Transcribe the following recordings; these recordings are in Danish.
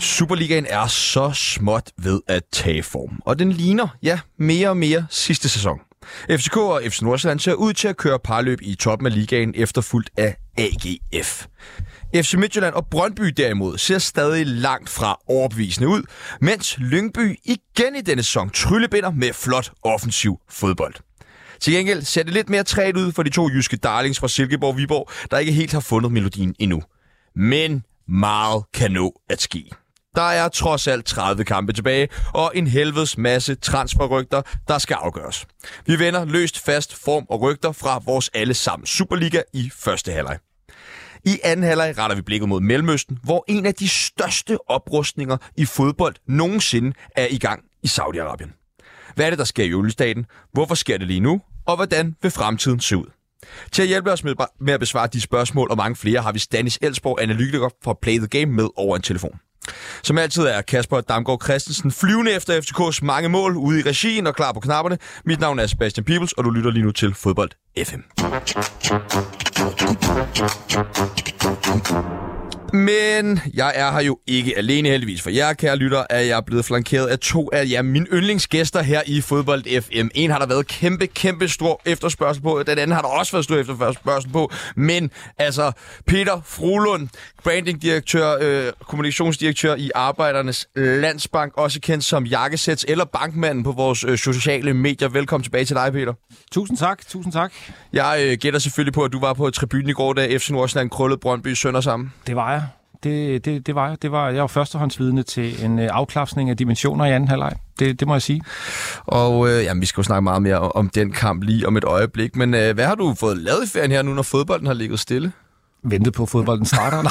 Superligaen er så småt ved at tage form, og den ligner, ja, mere og mere sidste sæson. FCK og FC Nordsjælland ser ud til at køre parløb i toppen af ligaen efterfulgt af AGF. FC Midtjylland og Brøndby derimod ser stadig langt fra overbevisende ud, mens Lyngby igen i denne sæson tryllebinder med flot offensiv fodbold. Til gengæld ser det lidt mere træt ud for de to jyske darlings fra Silkeborg Viborg, der ikke helt har fundet melodien endnu. Men meget kan nå at ske. Der er trods alt 30 kampe tilbage, og en helvedes masse transferrygter, der skal afgøres. Vi vender løst fast form og rygter fra vores allesammen Superliga i første halvleg. I anden halvleg retter vi blikket mod Mellemøsten, hvor en af de største oprustninger i fodbold nogensinde er i gang i Saudi-Arabien. Hvad er det, der sker i oliestaten? Hvorfor sker det lige nu? Og hvordan vil fremtiden se ud? Til at hjælpe os med, med at besvare de spørgsmål og mange flere, har vi Stanis Elsborg, analytiker fra Play the Game, med over en telefon. Som altid er Kasper Damgaard Christensen flyvende efter FCK's mange mål ude i regien og klar på knapperne. Mit navn er Sebastian Peebles, og du lytter lige nu til Fodbold FM. Men jeg er her jo ikke alene heldigvis, for jer, kære lytter, er jeg blevet flankeret af to af jer, mine yndlingsgæster her i Fodbold FM. En har der været kæmpe, kæmpe stor efterspørgsel på, den anden har der også været stor efterspørgsel på. Men altså, Peter Frulund, brandingdirektør, øh, kommunikationsdirektør i Arbejdernes Landsbank, også kendt som Jakkesæts eller Bankmanden på vores øh, sociale medier. Velkommen tilbage til dig, Peter. Tusind tak, tusind tak. Jeg øh, gætter selvfølgelig på, at du var på tribunen i går, da FC Nordsjælland krøllede Brøndby Sønder sammen. Det var jeg. Det, det, det var jeg. Det var, jeg var førstehåndsvidende til en øh, afklapsning af dimensioner i anden halvleg. Det, det må jeg sige. Og øh, jamen, vi skal jo snakke meget mere om den kamp lige om et øjeblik. Men øh, hvad har du fået lavet i ferien her nu, når fodbolden har ligget stille? Ventet på, at fodbolden starter.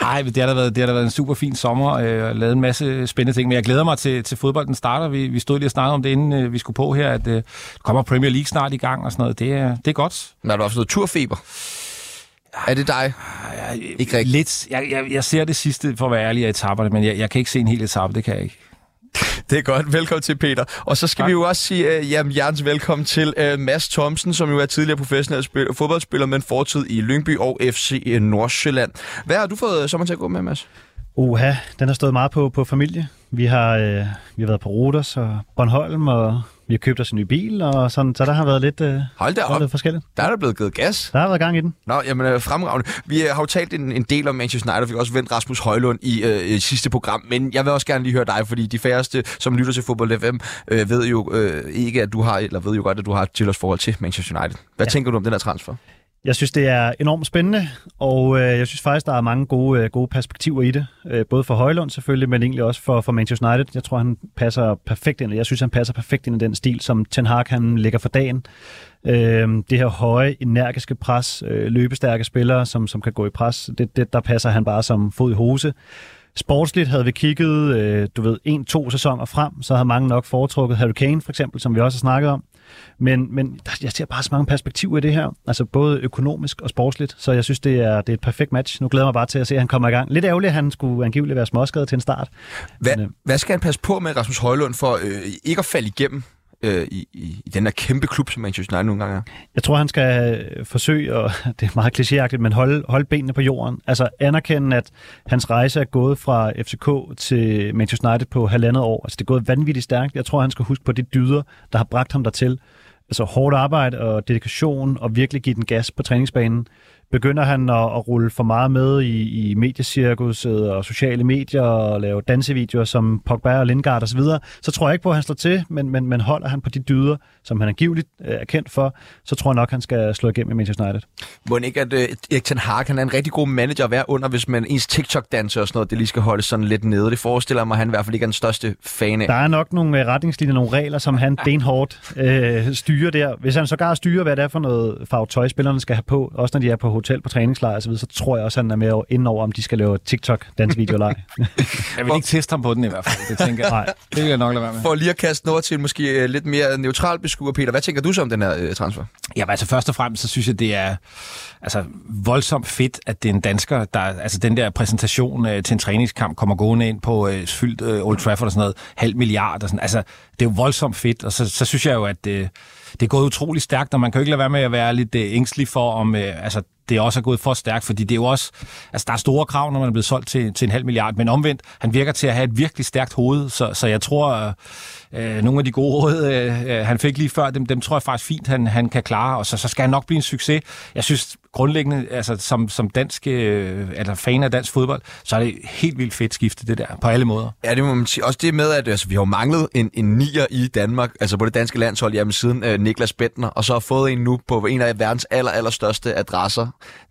Nej, det har da været, det har da været en super fin sommer. Øh, lavet en masse spændende ting, men jeg glæder mig til, til fodbolden starter. Vi, vi stod lige og snakkede om det, inden øh, vi skulle på her, at øh, kommer Premier League snart i gang og sådan noget. Det er, det er godt. Men har du også noget turfeber? Er det dig? Jeg, ikke rigtigt. Lidt. Jeg, jeg, jeg ser det sidste, for at være ærlig, af etaperne, men jeg, jeg kan ikke se en hel etape, det kan jeg ikke. Det er godt. Velkommen til, Peter. Og så skal tak. vi jo også sige uh, jamen, hjertens velkommen til uh, Mads Thomsen, som jo er tidligere professionel spil- fodboldspiller med en fortid i Lyngby og FC Nordsjælland. Hvad har du fået uh, sommeren til at gå med, Mads? Uha, den har stået meget på, på familie. Vi har, øh, vi har været på Rodos og Bornholm, og vi har købt os en ny bil, og sådan, så der har været lidt, øh, Hold da op. lidt forskelligt. Der er der blevet givet gas. Der har været gang i den. Nå, jamen øh, fremragende. Vi øh, har jo talt en, en del om Manchester United, vi har også vendt Rasmus Højlund i, øh, sidste program, men jeg vil også gerne lige høre dig, fordi de færreste, som lytter til Fodbold FM, øh, ved jo øh, ikke, at du har, eller ved jo godt, at du har et forhold til Manchester United. Hvad ja. tænker du om den her transfer? Jeg synes, det er enormt spændende, og øh, jeg synes faktisk, der er mange gode, øh, gode perspektiver i det. Øh, både for Højlund selvfølgelig, men egentlig også for, for Manchester United. Jeg tror, han passer perfekt ind, jeg synes, han passer perfekt ind i den stil, som Ten Hag han lægger for dagen. Øh, det her høje, energiske pres, øh, løbestærke spillere, som, som kan gå i pres, det, det, der passer han bare som fod i hose. Sportsligt havde vi kigget, øh, du ved, en-to sæsoner frem, så havde mange nok foretrukket Harry Kane for eksempel, som vi også har snakket om. Men, men jeg ser bare så mange perspektiver i det her, altså både økonomisk og sportsligt, så jeg synes, det er, det er et perfekt match. Nu glæder jeg mig bare til at se, at han kommer i gang. Lidt ærgerligt, at han skulle angiveligt være småskadet til en start. Hvad, men, øh, hvad skal han passe på med, Rasmus Højlund, for øh, ikke at falde igennem øh, i, i, i den her kæmpe klub, som Manchester United nogle gange er? Jeg tror, han skal forsøge, og det er meget klichéagtigt, men holde, holde benene på jorden. Altså anerkende, at hans rejse er gået fra FCK til Manchester United på halvandet år. Altså det er gået vanvittigt stærkt. Jeg tror, han skal huske på de dyder, der har bragt ham dertil. Altså hårdt arbejde og dedikation, og virkelig give den gas på træningsbanen begynder han at, at rulle for meget med i, i mediecirkuset og sociale medier og lave dansevideoer som Pogba og Lingard osv., så, så tror jeg ikke på, at han slår til, men, men, men holder han på de dyder, som han angiveligt øh, er kendt for, så tror jeg nok, han skal slå igennem i Manchester United. Må ikke, at uh, Erik Ten Hag han er en rigtig god manager at være under, hvis man ens TikTok-danser og sådan noget, det lige skal holde sådan lidt nede. Det forestiller mig, at han i hvert fald ikke er den største fan af. Der er nok nogle øh, retningslinjer, nogle regler, som han benhårdt øh, styrer der. Hvis han sågar styrer, hvad det er for noget farve tøj, spillerne skal have på, også når de er på hotel på træningslejr osv., så tror jeg også, at han er med ind over, om de skal lave TikTok dansvideo eller jeg vil ikke teste ham på den i hvert fald, det tænker jeg. Nej. Det vil jeg nok lade være med. For lige at kaste noget til måske øh, lidt mere neutral beskuer, Peter. Hvad tænker du så om den her øh, transfer? Ja, altså først og fremmest, så synes jeg, det er altså, voldsomt fedt, at det er en dansker, der, altså den der præsentation øh, til en træningskamp, kommer gående ind på øh, fyldt øh, Old Trafford og sådan noget, halv milliard og sådan. Altså, det er jo voldsomt fedt, og så, så synes jeg jo, at øh, det er gået utrolig stærkt, og man kan jo ikke lade være med at være lidt øh, ængstelig for, om øh, altså, det også er gået for stærkt, fordi det er jo også, altså der er store krav, når man er blevet solgt til, til en halv milliard, men omvendt, han virker til at have et virkelig stærkt hoved, så, så jeg tror, øh, øh, nogle af de gode råd, øh, øh, han fik lige før, dem, dem tror jeg faktisk fint, han, han kan klare, og så, så skal han nok blive en succes. Jeg synes grundlæggende, altså som, som dansk, øh, eller fan af dansk fodbold, så er det helt vildt fedt skifte, det der, på alle måder. Ja, det må man sige. Også det med, at altså, vi har manglet en, en nier i Danmark, altså på det danske landshold, jamen siden øh, Niklas Bentner, og så har fået en nu på en af verdens aller, allerstørste adresser.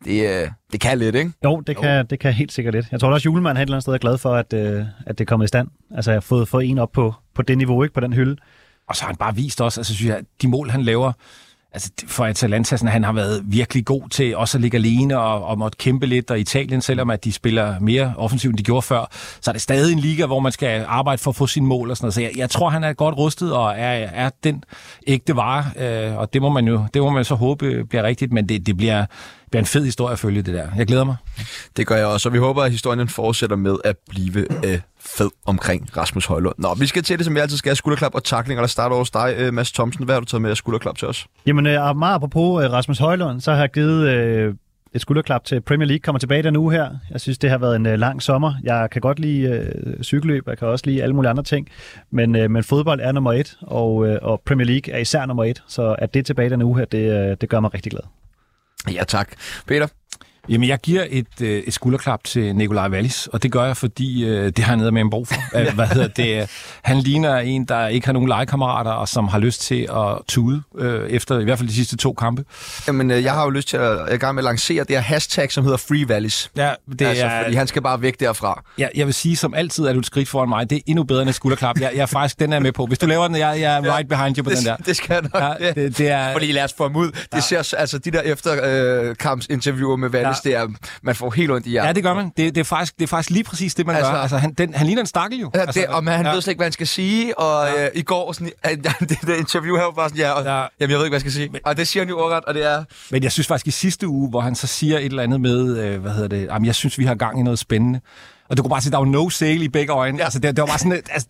Det, øh, det kan lidt, ikke? Jo, det kan, jo. det kan helt sikkert lidt. Jeg tror også, Julemand har et eller andet sted er glad for, at, øh, at det er kommet i stand. Altså, jeg har fået, fået en op på, på det niveau, ikke på den hylde. Og så har han bare vist også, altså synes jeg, de mål, han laver, altså for Atalanta, sådan, han har været virkelig god til også at ligge alene og, og måtte kæmpe lidt, og Italien, selvom at de spiller mere offensivt, end de gjorde før, så er det stadig en liga, hvor man skal arbejde for at få sine mål og sådan noget. Så jeg, jeg tror, han er godt rustet og er, er den ægte vare, øh, og det må man jo det må man så håbe bliver rigtigt, men det, det bliver bliver en fed historie at følge det der. Jeg glæder mig. Det gør jeg også, og vi håber, at historien fortsætter med at blive øh, fed omkring Rasmus Højlund. Nå, vi skal til det, som vi altid skal, skulderklap og takling, og der starter hos dig, øh, Mads Thomsen. Hvad har du taget med af skulderklap til os? Jamen, øh, meget apropos øh, Rasmus Højlund, så har jeg givet øh, et skulderklap til Premier League, kommer tilbage den uge her. Jeg synes, det har været en øh, lang sommer. Jeg kan godt lide øh, cykelløb, jeg kan også lide alle mulige andre ting, men, øh, men fodbold er nummer et, og, øh, og Premier League er især nummer et, så at det er tilbage den uge her, det, øh, det gør mig rigtig glad. Ja, tak. Peter? Jamen, jeg giver et, øh, et skulderklap til Nikolaj Wallis, og det gør jeg, fordi øh, det har han nede med en brug for. Æh, hvad hedder det? Han ligner en, der ikke har nogen legekammerater, og som har lyst til at tude øh, efter i hvert fald de sidste to kampe. Jamen, øh, jeg har jo lyst til at, jeg gang med at lancere det her hashtag, som hedder Free Wallis. Ja, det altså, er... Fordi han skal bare væk derfra. Ja, jeg vil sige, som altid er du et skridt foran mig. Det er endnu bedre end et skulderklap. Jeg, jeg er faktisk, den er med på. Hvis du laver den, jeg, jeg er right behind you på det, den der. Det skal jeg nok. Ja, det, det er... Fordi lad os få ham ud. Det ja. ser, altså, de der efterkampsinterviewer med Wallis, ja. Det er man får helt ondt i hjertet. Ja, det gør man. Det, det, er, faktisk, det er faktisk lige præcis det, man altså, gør. Altså, han, den, han ligner en stakkel jo. Ja, altså, det, og man, han ja. ved slet ikke, hvad han skal sige. Og ja. øh, i går, sådan, øh, det, det interview her var bare sådan, ja, og, ja. jamen, jeg ved ikke, hvad jeg skal sige. Men, og det siger han jo ordret, og det er... Men jeg synes faktisk i sidste uge, hvor han så siger et eller andet med, øh, hvad hedder det, jamen, jeg synes, vi har gang i noget spændende. Og du kunne bare se, der var no sale i begge øjne. Ja. Altså, det, det var bare sådan, altså,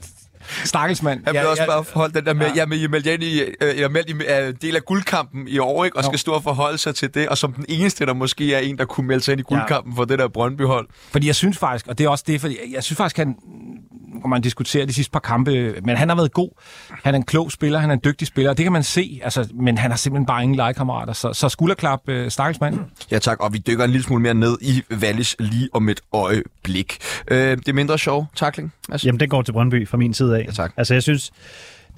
Stakkelsmand. Han blev ja, også ja, bare forholdt den der med, ja. jamen, I er meldt ind i, øh, er meldt i uh, del af guldkampen i år, ikke? og skal stå og forholde sig til det, og som den eneste, der måske er en, der kunne melde sig ind i guldkampen ja. for det der Brøndby-hold. Fordi jeg synes faktisk, og det er også det, fordi jeg synes faktisk, han, når man diskuterer de sidste par kampe, men han har været god. Han er en klog spiller, han er en dygtig spiller, og det kan man se, altså, men han har simpelthen bare ingen legekammerater, så, så skulderklap, uh, stakkelsmand. Ja tak, og vi dykker en lille smule mere ned i Wallis lige om et øjeblik. Uh, det er mindre sjov, takling? Altså. Jamen, det går til Brøndby fra min side af. Ja, tak. Altså, jeg synes,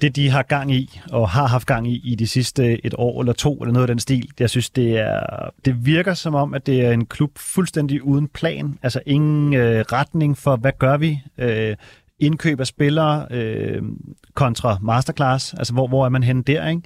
det de har gang i, og har haft gang i i de sidste et år eller to, eller noget af den stil, jeg synes, det, er, det virker som om, at det er en klub fuldstændig uden plan. Altså ingen øh, retning for, hvad gør vi? Øh, indkøb af spillere øh, kontra masterclass, altså hvor, hvor er man henne der, ikke?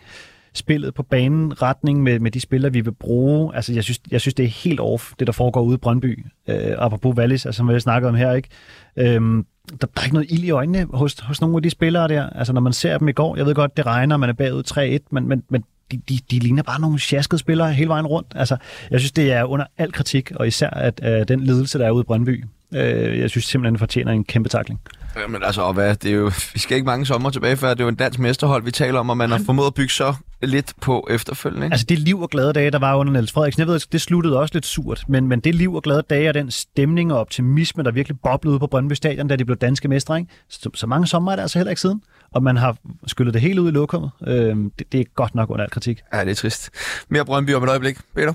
spillet på banen, retning med, med de spillere, vi vil bruge. Altså, jeg synes, jeg synes det er helt off, det der foregår ude i Brøndby. Øh, apropos Wallis, altså, som vi snakkede om her, ikke? Øhm, der, der er ikke noget ild i øjnene hos, hos nogle af de spillere der. Altså, når man ser dem i går, jeg ved godt, det regner, man er bagud 3-1, men, men, men de, de, de ligner bare nogle sjaskede spillere hele vejen rundt. Altså, jeg synes, det er under al kritik, og især at, at den ledelse, der er ude i Brøndby. Øh, jeg synes simpelthen, fortjener en kæmpe takling. Jamen altså, og hvad, det er jo, vi skal ikke mange sommer tilbage før, det er jo en dansk mesterhold, vi taler om, og man har formået at bygge så lidt på efterfølgende. Ikke? Altså det liv og glade dage, der var under Niels Frederiksen, jeg ved, det sluttede også lidt surt, men, men det liv og glade dage og den stemning og optimisme, der virkelig boblede ud på Brøndby Stadion, da de blev danske mestre, ikke? Så, så mange sommer er det altså heller ikke siden, og man har skyllet det hele ud i lokummet. Øhm, det, det, er godt nok under al kritik. Ja, det er trist. Mere Brøndby om et øjeblik. Peter?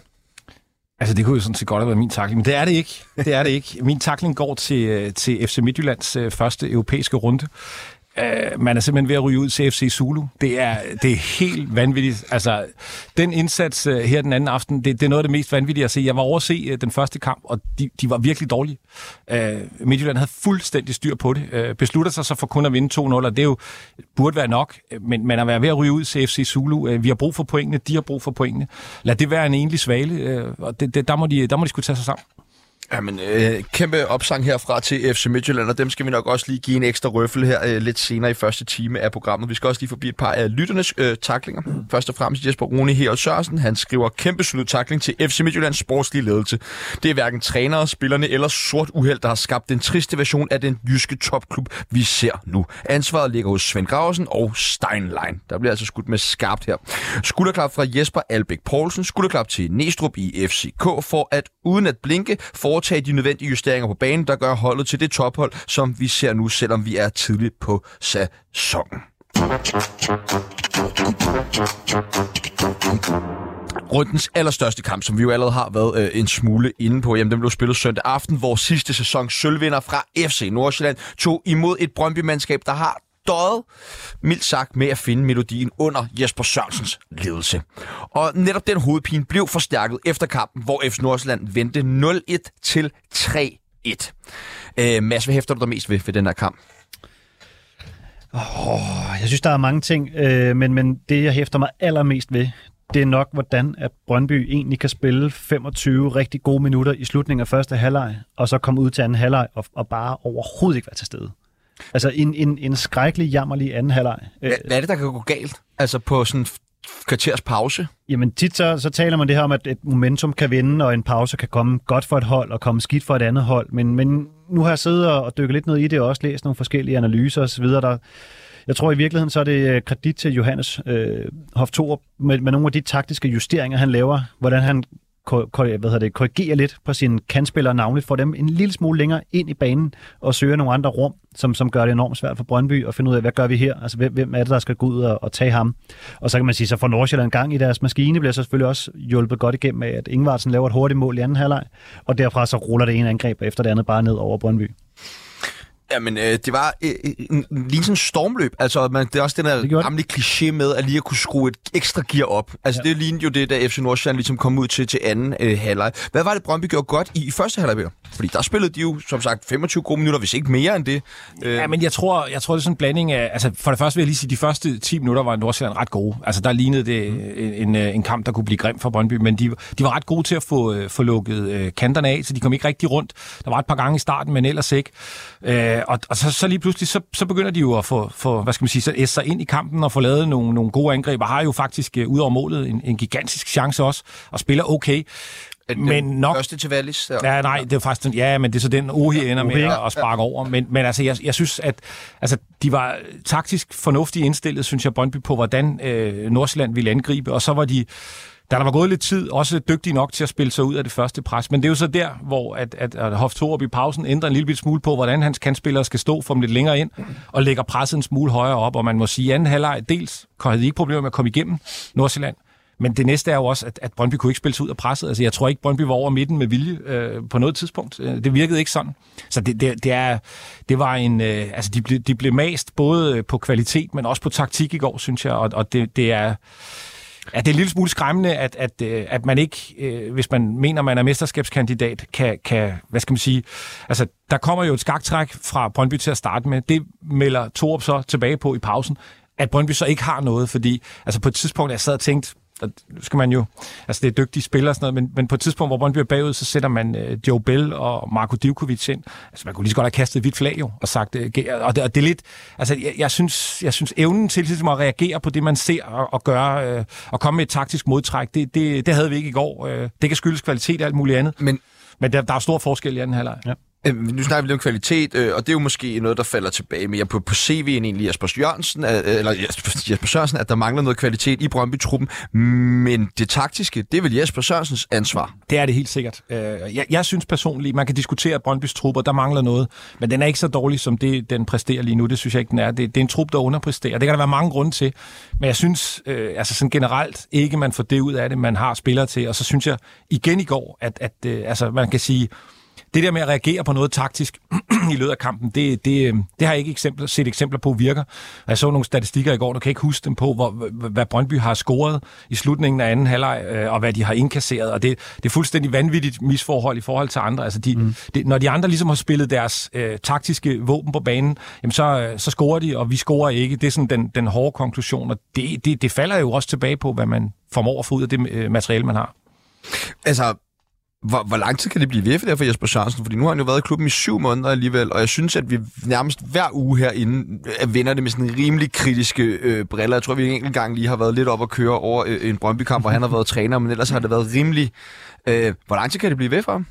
Altså, det kunne jo sådan set godt have været min takling, men det er det ikke. Det er det ikke. Min takling går til, øh, til FC Midtjyllands øh, første europæiske runde øh, man er simpelthen ved at ryge ud til FC Zulu. Det er, det er helt vanvittigt. Altså, den indsats øh, her den anden aften, det, det er noget af det mest vanvittige at se. Jeg var over at se øh, den første kamp, og de, de var virkelig dårlige. Uh, Midtjylland havde fuldstændig styr på det. Uh, beslutter sig så for kun at vinde 2-0, og det er jo, burde være nok. Men man er ved at ryge ud til FC Zulu. Uh, vi har brug for pointene, de har brug for pointene. Lad det være en enlig svale, uh, og det, det, der, må de, der må de skulle tage sig sammen. Jamen, øh, kæmpe opsang herfra til FC Midtjylland, og dem skal vi nok også lige give en ekstra røffel her øh, lidt senere i første time af programmet. Vi skal også lige forbi et par af lytternes øh, taklinger. Først og fremmest Jesper Rune her og Sørensen, han skriver kæmpe solid takling til FC Midtjyllands sportslige ledelse. Det er hverken trænere, spillerne eller sort uheld, der har skabt den triste version af den jyske topklub, vi ser nu. Ansvaret ligger hos Svend Grausen og Steinlein. Der bliver altså skudt med skarpt her. Skulderklap fra Jesper Albæk Poulsen, skulderklap til Næstrup i FCK for at uden at blinke foretage de nødvendige justeringer på banen, der gør holdet til det tophold, som vi ser nu, selvom vi er tidligt på sæsonen. Rundens allerstørste kamp, som vi jo allerede har været øh, en smule inde på, jamen den blev spillet søndag aften, hvor sidste sæson sølvvinder fra FC Nordsjælland tog imod et Brøndby-mandskab, der har døjet, mildt sagt, med at finde melodien under Jesper Sørensens ledelse. Og netop den hovedpine blev forstærket efter kampen, hvor FC Nordsjælland vendte 0-1 til 3-1. Øh, Mads, hvad hæfter du dig mest ved, ved den her kamp? Oh, jeg synes, der er mange ting, øh, men, men det, jeg hæfter mig allermest ved, det er nok, hvordan at Brøndby egentlig kan spille 25 rigtig gode minutter i slutningen af første halvleg, og så komme ud til anden halvleg og, og bare overhovedet ikke være til stede. Altså en, en, en skrækkelig, jammerlig anden halvleg. Hvad, hvad er det, der kan gå galt? Altså på sådan kvarters pause? Jamen tit så, så taler man det her om, at et momentum kan vinde, og en pause kan komme godt for et hold, og komme skidt for et andet hold. Men, men nu har jeg siddet og dykket lidt ned i det, og også læst nogle forskellige analyser osv., der jeg tror i virkeligheden, så er det kredit til Johannes øh, Hoftor med, med nogle af de taktiske justeringer, han laver, hvordan han hvad hedder det, korrigerer lidt på sine kandspillere navnligt, får dem en lille smule længere ind i banen og søger nogle andre rum, som, som gør det enormt svært for Brøndby at finde ud af, hvad gør vi her? Altså, hvem, hvem er det, der skal gå ud og, og tage ham? Og så kan man sige, så får Nordsjælland gang i deres maskine, bliver så selvfølgelig også hjulpet godt igennem af, at Ingvartsen laver et hurtigt mål i anden halvleg, og derfra så ruller det ene angreb efter det andet bare ned over Brøndby. Jamen, øh, det var øh, en, en, lige sådan en stormløb. Altså, man, det er også den der gamle kliché med at lige at kunne skrue et ekstra gear op. Altså, ja. det lignede jo det, da FC Nordsjælland ligesom kom ud til, til anden øh, halvleg. Hvad var det, Brøndby gjorde godt i, i første halvleg, Peter? Fordi der spillede de jo, som sagt, 25 gode minutter, hvis ikke mere end det. Øh. Ja, men jeg tror, jeg tror, det er sådan en blanding af... Altså, for det første vil jeg lige sige, at de første 10 minutter var Nordsjælland ret gode. Altså, der lignede det mm. en, en kamp, der kunne blive grim for Brøndby, men de, de var ret gode til at få, øh, få lukket øh, kanterne af, så de kom ikke rigtig rundt. Der var et par gange i starten, men ellers ikke. Øh, og, og så, så lige pludselig, så, så begynder de jo at få, få hvad skal man sige, så sig ind i kampen og få lavet nogle, nogle gode angreb, og har jo faktisk uh, ud over målet en, en gigantisk chance også, og spiller okay. Den men nok, første til Wallis? Ja, nej, det er faktisk ja, men det er så den Ohi ender med at, at sparke ja. over. Men, men altså, jeg, jeg synes, at altså, de var taktisk fornuftigt indstillet, synes jeg, Brøndby på, hvordan øh, Nordsjælland ville angribe, og så var de da der var gået lidt tid, også dygtig nok til at spille sig ud af det første pres. Men det er jo så der, hvor at, at, at Hoff Torup i pausen ændrer en lille smule på, hvordan hans kandspillere skal stå for dem lidt længere ind, og lægger presset en smule højere op. Og man må sige, at anden halvleg, dels havde de ikke problemer med at komme igennem Nordsjælland, men det næste er jo også, at, at Brøndby kunne ikke spille sig ud af presset. Altså, jeg tror ikke, Brøndby var over midten med vilje øh, på noget tidspunkt. Øh, det virkede ikke sådan. Så det, det, det, er, det var en... Øh, altså, de, ble, de blev mast både på kvalitet, men også på taktik i går, synes jeg. Og, og det, det er Ja, det er en lille smule skræmmende, at, at, øh, at man ikke, øh, hvis man mener, man er mesterskabskandidat, kan, kan, hvad skal man sige, altså der kommer jo et skaktræk fra Brøndby til at starte med. Det melder Torup så tilbage på i pausen, at Brøndby så ikke har noget, fordi altså på et tidspunkt, jeg sad og tænkte, og skal man jo, altså det er dygtige spillere og sådan noget, men, men på et tidspunkt, hvor Brøndby er bagud, så sætter man uh, Joe Bell og Marko Divkovic ind. Altså man kunne lige så godt have kastet et hvidt flag jo, og sagt, uh, og, det, og det er lidt, altså jeg, jeg, synes, jeg synes evnen til ligesom at reagere på det, man ser og, og gøre, uh, og komme med et taktisk modtræk, det, det, det havde vi ikke i går. Uh, det kan skyldes kvalitet og alt muligt andet. Men, men der, der er stor forskel i anden halvleg. Ja. Øhm, nu snakker vi lidt om kvalitet, øh, og det er jo måske noget, der falder tilbage mere på, på CV'en egentlig Jesper Jørgensen, øh, eller Jesper Sørensen, at der mangler noget kvalitet i Brøndby-truppen, men det taktiske, det er vel Jesper Sørensens ansvar? Det er det helt sikkert. Øh, jeg, jeg synes personligt, man kan diskutere, Brøndbys trupper, der mangler noget, men den er ikke så dårlig, som det, den præsterer lige nu. Det synes jeg ikke, den er. Det, det er en trup, der underpræsterer. Det kan der være mange grunde til, men jeg synes øh, altså sådan generelt ikke, man får det ud af det, man har spillere til, og så synes jeg igen i går, at, at øh, altså, man kan sige, det der med at reagere på noget taktisk i løbet af kampen, det, det, det har jeg ikke eksempler, set eksempler på virker. Jeg så nogle statistikker i går, du kan ikke huske dem på, hvor, hvad Brøndby har scoret i slutningen af anden halvleg, øh, og hvad de har indkasseret, og det, det er fuldstændig vanvittigt misforhold i forhold til andre. Altså de, mm. de, når de andre ligesom har spillet deres øh, taktiske våben på banen, jamen så, øh, så scorer de, og vi scorer ikke. Det er sådan den, den hårde konklusion, og det, det, det falder jo også tilbage på, hvad man formår at få ud af det øh, materiale, man har. Altså, hvor, hvor lang tid kan det blive ved for, for Jesper Sørensen? Fordi nu har han jo været i klubben i syv måneder alligevel, og jeg synes, at vi nærmest hver uge herinde øh, vender det med sådan rimelig kritiske øh, briller. Jeg tror, vi en enkelt gang lige har været lidt op at køre over øh, en Brøndby-kamp, hvor han har været træner, men ellers har det været rimelig... Øh, hvor lang tid kan det blive ved for ham?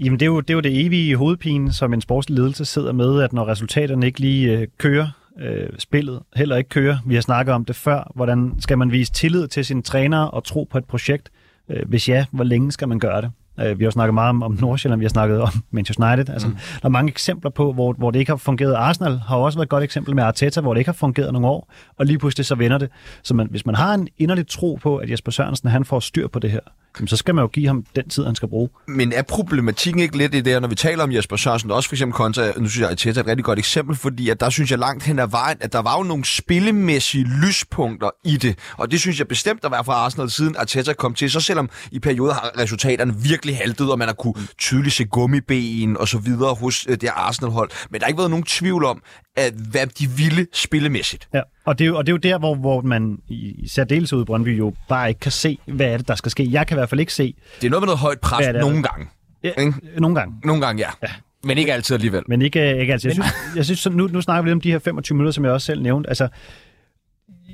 Jamen, det er, jo, det er jo det evige hovedpine, som en sportslig ledelse sidder med, at når resultaterne ikke lige øh, kører, øh, spillet heller ikke kører. Vi har snakket om det før. Hvordan skal man vise tillid til sine trænere og tro på et projekt? Øh, hvis ja, hvor længe skal man gøre det? Øh, vi har snakket meget om, om Nordsjælland, vi har snakket om Manchester United. Altså, mm. Der er mange eksempler på, hvor, hvor det ikke har fungeret. Arsenal har også været et godt eksempel med Arteta, hvor det ikke har fungeret nogle år, og lige pludselig så vender det. Så man, hvis man har en inderlig tro på, at Jesper Sørensen han får styr på det her, jamen, så skal man jo give ham den tid, han skal bruge. Men er problematikken ikke lidt i det, når vi taler om Jesper Sørensen, også for eksempel kontra, nu synes jeg, at er et rigtig godt eksempel, fordi at der synes jeg langt hen ad vejen, at der var jo nogle spillemæssige lyspunkter i det, og det synes jeg bestemt, der var fra Arsenal siden Arteta kom til, så selvom i perioder har resultaterne virkelig haltet, og man har kunne tydeligt se gummibenen og så videre hos øh, det Arsenal-hold, men der har ikke været nogen tvivl om, at hvad de ville spillemæssigt. Ja, og det er jo, og det er jo der, hvor, hvor man i særdeleshed i Brøndby jo bare ikke kan se, hvad er det, der skal ske. Jeg kan i hvert fald ikke se... Det er noget med noget højt pres nogle gange. Ja, ikke? nogle gange. Nogle gange, ja. ja. Men ikke altid alligevel. Men ikke, ikke altid. Jeg synes, jeg synes nu, nu snakker vi lidt om de her 25 minutter, som jeg også selv nævnte. Altså,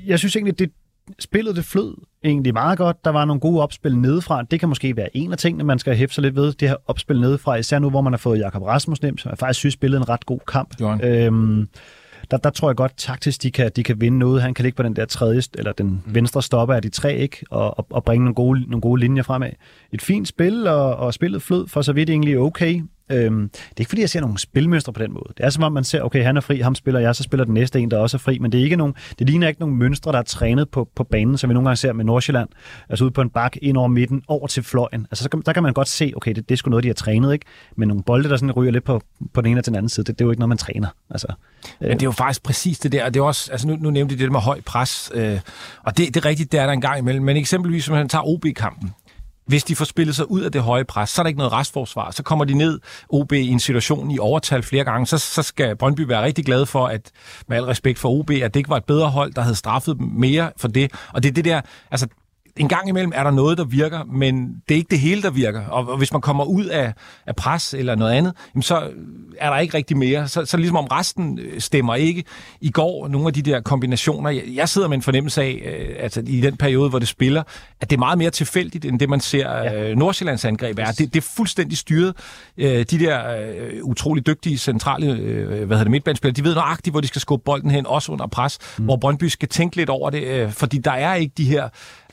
jeg synes egentlig, det, spillet det flød egentlig meget godt. Der var nogle gode opspil nedefra. Det kan måske være en af tingene, man skal hæfte sig lidt ved. Det her opspil nedefra, især nu, hvor man har fået Jakob Rasmussen som jeg faktisk synes spillede en ret god kamp. Øhm, der, der tror jeg godt taktisk, de kan, de kan vinde noget. Han kan ligge på den der tredje, eller den venstre stopper af de tre, ikke? Og, og, og bringe nogle gode, nogle gode linjer fremad. Et fint spil, og, og spillet flød for så vidt egentlig okay. Øhm, det er ikke fordi, jeg ser nogle spilmønstre på den måde. Det er som om, man ser, okay, han er fri, ham spiller jeg, så spiller den næste en, der også er fri, men det, er ikke nogen, det ligner ikke nogen mønstre, der er trænet på, på banen, som vi nogle gange ser med Nordsjælland, altså ude på en bak ind over midten, over til fløjen. Altså, så kan, der kan man godt se, okay, det, det er sgu noget, de har trænet, ikke? Men nogle bolde, der sådan ryger lidt på, på den ene og den anden side, det, det er jo ikke noget, man træner. Altså, men det er jo faktisk præcis det der, og det er også, altså nu, nu nævnte de det med høj pres, øh, og det, det er rigtigt, det er der en gang imellem, men eksempelvis, hvis man tager OB-kampen, hvis de får spillet sig ud af det høje pres, så er der ikke noget restforsvar. Så kommer de ned OB i en situation i overtal flere gange. Så, så skal Brøndby være rigtig glad for, at med al respekt for OB, at det ikke var et bedre hold, der havde straffet dem mere for det. Og det er det der, altså en gang imellem er der noget, der virker, men det er ikke det hele, der virker. Og hvis man kommer ud af, af pres eller noget andet, jamen så er der ikke rigtig mere. Så, så ligesom om resten øh, stemmer ikke. I går, nogle af de der kombinationer, jeg, jeg sidder med en fornemmelse af, øh, altså i den periode, hvor det spiller, at det er meget mere tilfældigt, end det man ser ja. øh, Nordsjællands angreb er. Det, det er fuldstændig styret. Øh, de der øh, utrolig dygtige centrale øh, hvad hedder det, midtbanespillere, de ved nøjagtigt, hvor de skal skubbe bolden hen, også under pres, mm. hvor Brøndby skal tænke lidt over det, øh, fordi der er ikke de her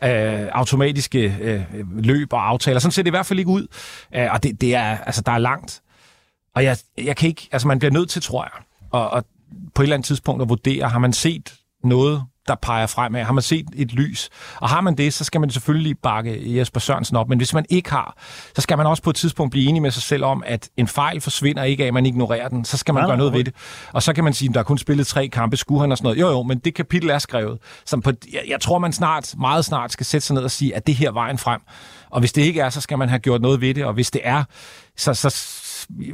øh, Øh, automatiske øh, løb og aftaler. Sådan ser det i hvert fald ikke ud. Øh, og det, det er, altså, der er langt. Og jeg, jeg kan ikke, altså man bliver nødt til, tror jeg, og, og på et eller andet tidspunkt at vurdere, har man set noget der peger fremad? Har man set et lys? Og har man det, så skal man selvfølgelig bakke Jesper Sørensen op. Men hvis man ikke har, så skal man også på et tidspunkt blive enig med sig selv om, at en fejl forsvinder ikke af, at man ignorerer den. Så skal man ja, gøre noget ved det. Og så kan man sige, at der er kun spillet tre kampe, skulle han og sådan noget. Jo, jo, men det kapitel er skrevet. Som på, jeg, jeg tror, man snart, meget snart skal sætte sig ned og sige, at det her er vejen frem. Og hvis det ikke er, så skal man have gjort noget ved det. Og hvis det er, så, så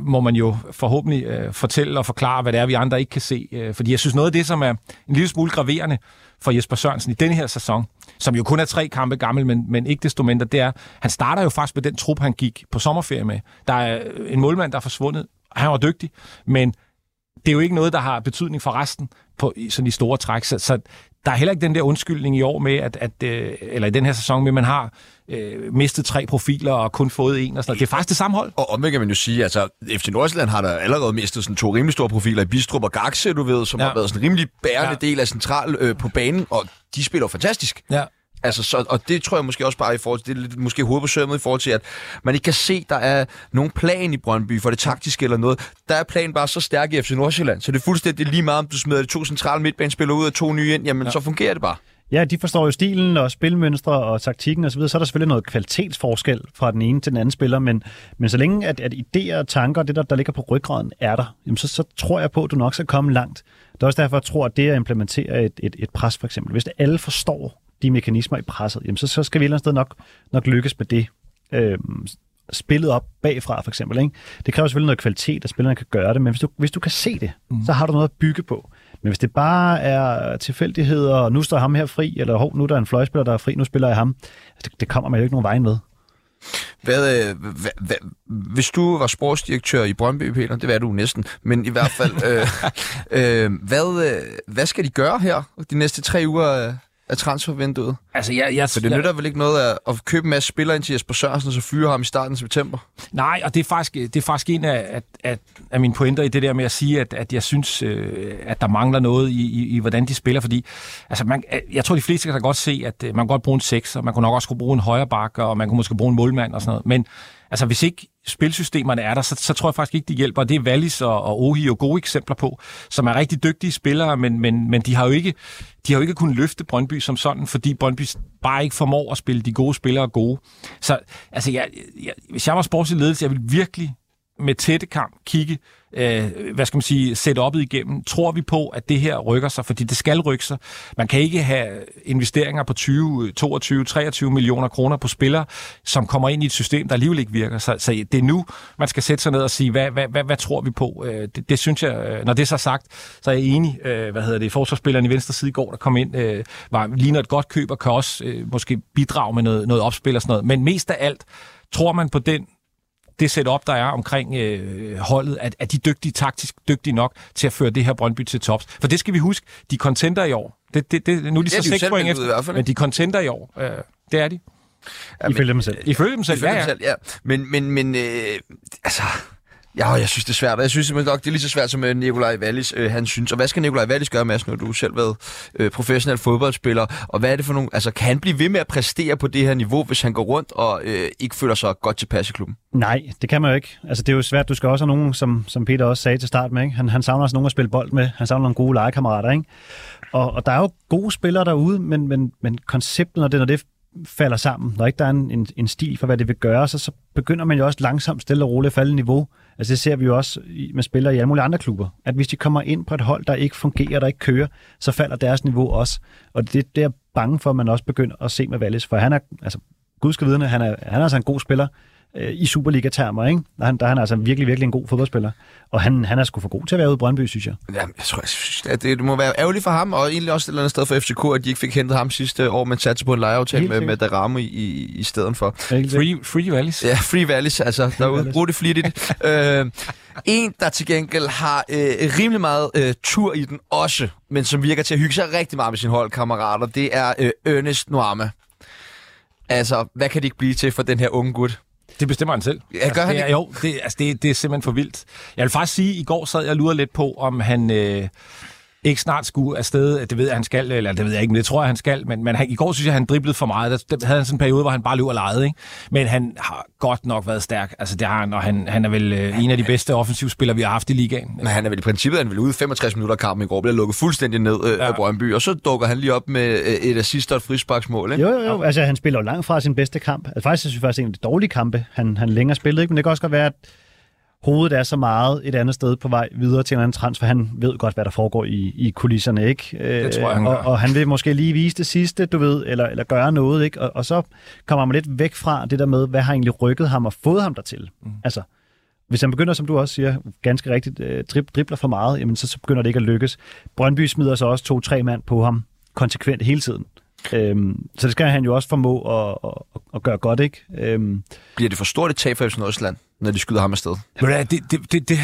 må man jo forhåbentlig øh, fortælle og forklare, hvad det er, vi andre ikke kan se. Øh, fordi jeg synes, noget af det, som er en lille smule graverende for Jesper Sørensen i denne her sæson, som jo kun er tre kampe gammel, men, men ikke desto mindre, det er, han starter jo faktisk med den trup, han gik på sommerferie med. Der er øh, en målmand, der er forsvundet. Han var dygtig, men det er jo ikke noget, der har betydning for resten på sådan de store træk. Så, så der er heller ikke den der undskyldning i år med, at, at øh, eller i den her sæson med, at man har øh, mistet tre profiler og kun fået en og sådan noget. Det er faktisk det samme hold. Og omvendt kan man jo sige, altså FC Nordsjælland har der allerede mistet sådan to rimelig store profiler i Bistrup og Gaxe, du ved, som ja. har været sådan en rimelig bærende ja. del af central øh, på banen, og de spiller fantastisk. Ja. Altså, så, og det tror jeg måske også bare i forhold til, det er lidt, måske sømmet i forhold til, at man ikke kan se, der er nogen plan i Brøndby for det taktiske eller noget. Der er planen bare så stærk i FC Nordsjælland, så det er fuldstændig lige meget, om du smider de to centrale midtbanespillere ud og to nye ind, jamen ja. så fungerer det bare. Ja, de forstår jo stilen og spilmønstre og taktikken osv., så, så er der selvfølgelig noget kvalitetsforskel fra den ene til den anden spiller, men, men så længe at, at idéer og tanker, det der, der ligger på ryggraden, er der, jamen så, så tror jeg på, at du nok skal komme langt. Det er også derfor, jeg tror, at det at implementere et, et, et pres for eksempel, hvis det alle forstår de mekanismer i presset, jamen så, så skal vi et eller andet sted nok, nok lykkes med det. Øhm, spillet op bagfra, for eksempel. Ikke? Det kræver selvfølgelig noget kvalitet, at spillerne kan gøre det, men hvis du, hvis du kan se det, mm. så har du noget at bygge på. Men hvis det bare er tilfældigheder, og nu står ham her fri, eller hov, nu er der en fløjspiller, der er fri, nu spiller jeg ham, altså, det, det kommer man jo ikke nogen vej med. Hvad, øh, hvad, hvad, hvis du var sportsdirektør i Brøndby, Peter, det var du næsten, men i hvert fald, øh, øh, hvad, øh, hvad skal de gøre her de næste tre uger? Af transfervinduet? Altså, jeg, jeg, For det nytter vel ikke noget at, at købe en masse spillere ind til Jesper Sørensen, og så fyre ham i starten af september? Nej, og det er faktisk, det er faktisk en af, at, at, af mine pointer i det der med at sige, at, at jeg synes, øh, at der mangler noget i, i, i, hvordan de spiller, fordi altså man, jeg tror, de fleste kan da godt se, at øh, man kan godt bruge en 6, og man kunne nok også kunne bruge en højre bakke, og man kunne måske bruge en målmand og sådan noget, men altså hvis ikke spilsystemerne er der, så, så tror jeg faktisk ikke, de hjælper. Det er Wallis og, og Ohi jo gode eksempler på, som er rigtig dygtige spillere, men, men, men de har jo ikke de har jo ikke kunnet løfte Brøndby som sådan, fordi Brøndby bare ikke formår at spille de gode spillere gode. Så altså, jeg, jeg, hvis jeg var sportslig ledelse, jeg ville virkelig med tætte kamp kigge øh, hvad skal man sige, setup'et igennem. Tror vi på, at det her rykker sig? Fordi det skal rykke sig. Man kan ikke have investeringer på 20, 22, 23 millioner kroner på spillere, som kommer ind i et system, der alligevel ikke virker. Så, så det er nu, man skal sætte sig ned og sige, hvad, hvad, hvad, hvad tror vi på? Øh, det, det synes jeg, øh, når det er så sagt, så er jeg enig. Øh, hvad hedder det? Forsvarsspilleren i venstre side i går, der kom ind, øh, var, ligner et godt køb og kan også øh, måske bidrage med noget, noget opspil og sådan noget. Men mest af alt, tror man på den det setup, der er omkring øh, holdet, at, at de dygtige, taktisk dygtige nok til at føre det her Brøndby til tops. For det skal vi huske, de contenter i år. Det, det, det, nu er de så seks point efter, men de contenter i år. Øh, det er de. Ja, Ifølge dem selv. Ifølge dem selv, Ifølge ja, ja. Dem selv, ja. Men, men, men øh, altså, Ja, jeg synes, det er svært, jeg synes simpelthen nok, det er lige så svært, som øh, Nikolaj Wallis, øh, han synes. Og hvad skal Nikolaj Wallis gøre, Mads, når du selv været øh, professionel fodboldspiller? Og hvad er det for nogle... Altså, kan han blive ved med at præstere på det her niveau, hvis han går rundt og øh, ikke føler sig godt tilpas i klubben? Nej, det kan man jo ikke. Altså, det er jo svært. Du skal også have nogen, som, som Peter også sagde til start med. Ikke? Han, han savner også nogen at spille bold med. Han savner nogle gode legekammerater, ikke? Og, og der er jo gode spillere derude, men, men, men konceptet, når det, når det falder sammen, når ikke der er en, en, en stil for, hvad det vil gøre, så, så begynder man jo også langsomt stille og roligt at falde niveau. Altså det ser vi jo også med spillere i alle mulige andre klubber, at hvis de kommer ind på et hold, der ikke fungerer, der ikke kører, så falder deres niveau også. Og det, det er bange for, at man også begynder at se med Wallis, for han er, altså Gud skal vide, han er, han er altså en god spiller, øh, i Superliga-termer, ikke? Der er, han, der er han altså virkelig, virkelig en god fodboldspiller. Og han, han er sgu for god til at være ude i Brøndby, synes jeg. Ja, jeg tror, jeg synes, at det, det må være ærgerligt for ham, og egentlig også et eller andet sted for FCK, at de ikke fik hentet ham sidste år, men satte på en lejeaftale med, med Daramo i, i, i stedet for. Free, free Valleys. Ja, Free Valleys, altså. Derude, brug det flittigt. øh, en, der til gengæld har øh, rimelig meget øh, tur i den også, men som virker til at hygge sig rigtig meget med sine holdkammerater, det er øh, Ernest Noama. Altså, hvad kan det ikke blive til for den her unge gut? Det bestemmer han selv. Ja, gør altså, han det er, Jo, det, altså, det, det er simpelthen for vildt. Jeg vil faktisk sige, at i går sad jeg lurer lidt på, om han... Øh, ikke snart skulle afsted. Det ved jeg, han skal, eller det ved jeg ikke, men det tror jeg, han skal. Men, men han, i går synes jeg, han driblede for meget. Der, der havde han sådan en periode, hvor han bare løb og legede. Ikke? Men han har godt nok været stærk. Altså, det har han, og han, han er vel øh, en af de bedste offensivspillere, vi har haft i ligaen. Men han er vel i princippet, han vil ud 65 minutter af kampen i går, bliver lukket fuldstændig ned øh, ja. af Brøndby, og så dukker han lige op med øh, et assist og et frisparksmål. Ikke? Jo, jo, jo. Altså, han spiller jo langt fra sin bedste kamp. Altså, faktisk synes jeg faktisk, det er en af de dårlige kampe, han, han længere spillede. Ikke? Men det kan også godt være, at hovedet er så meget et andet sted på vej videre til en anden transfer. Han ved godt, hvad der foregår i, i kulisserne, ikke? Det tror jeg, han og, og han vil måske lige vise det sidste, du ved, eller, eller gøre noget, ikke? Og, og så kommer man lidt væk fra det der med, hvad har egentlig rykket ham og fået ham dertil. Mm. Altså, hvis han begynder, som du også siger, ganske rigtigt, øh, drib, dribler for meget, jamen så, så begynder det ikke at lykkes. Brøndby smider så også to-tre mand på ham konsekvent hele tiden. Øhm, så det skal han jo også formå at, at, at gøre godt, ikke? Øhm, Bliver det for stort et tab for FC Nordsjælland, når de skyder ham afsted? Det, det, det, det,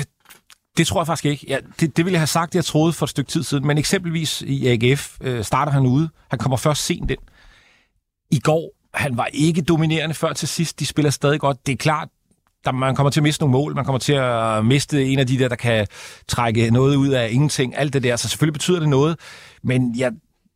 det tror jeg faktisk ikke. Ja, det, det ville jeg have sagt, jeg troede for et stykke tid siden. Men eksempelvis i AGF øh, starter han ude. Han kommer først sent ind. I går, han var ikke dominerende før til sidst. De spiller stadig godt. Det er klart, der, man kommer til at miste nogle mål. Man kommer til at miste en af de der, der kan trække noget ud af ingenting. Alt det der. Så selvfølgelig betyder det noget. Men jeg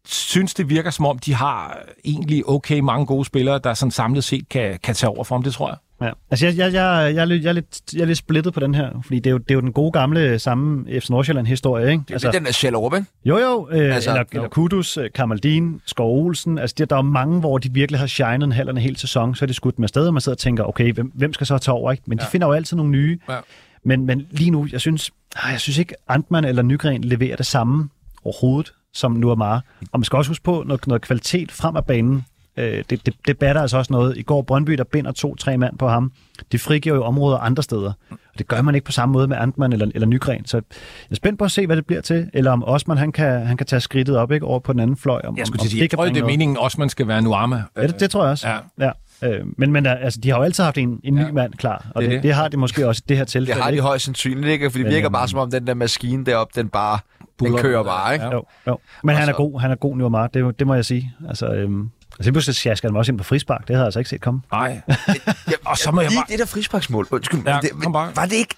synes, det virker som om, de har egentlig okay mange gode spillere, der sådan samlet set kan, kan tage over for ham. Det tror jeg. Ja. Altså, jeg, jeg, jeg, jeg, er lidt- jeg, er lidt, jeg er lidt splittet på den her, fordi det er jo, det er jo den gode gamle samme FC Nordsjælland-historie, ikke? Altså, det er den der Sjællerup, ikke? Jo, jo. Øh, Altså, eller, jo. eller Kudus, øh, Kamaldin, Skov Olsen. Altså, der, der er mange, hvor de virkelig har shined en halv en hel sæson, så er de skudt med afsted, og man sidder og tænker, okay, hvem, hvem skal så tage over, ikke? Men de finder jo altid nogle nye. Ja. Men, men lige nu, jeg synes, ah, jeg synes ikke, Antman eller Nygren leverer det samme overhovedet som Nuamar. Og man skal også huske på noget, noget kvalitet frem af banen. Øh, det, det, det batter altså også noget. I går Brøndby, der binder to-tre mand på ham. Det frigiver jo områder andre steder. Og det gør man ikke på samme måde med Antman eller, eller Nygren. Så jeg er spændt på at se, hvad det bliver til. Eller om Osman, han kan, han kan tage skridtet op ikke, over på den anden fløj. Om, Jeg om- skulle om til at sige, jeg tror, det er noget. meningen også, man skal være Nuama. Ja, det, det tror jeg også. Ja. ja. Øh, men, men der, altså, de har jo altid haft en, en ny Ja. mand klar, og Det det, det, det. det har de måske også i det her Det tilfælde. har de højst sandsynligt ikke, for det virker øhm, bare som om den der maskine deroppe, den bare den Buller. kører bare, ikke? Ja. Jo, jo. Men han er så- god, han er god nu meget, det, det må jeg sige. Altså, øhm, og så pludselig sjasker han også ind på frispark, det havde jeg altså ikke set komme. Nej. Ja, Og så må jeg bare... det der frisparksmål. Undskyld, Ja, ja, det, bare. var det ikke...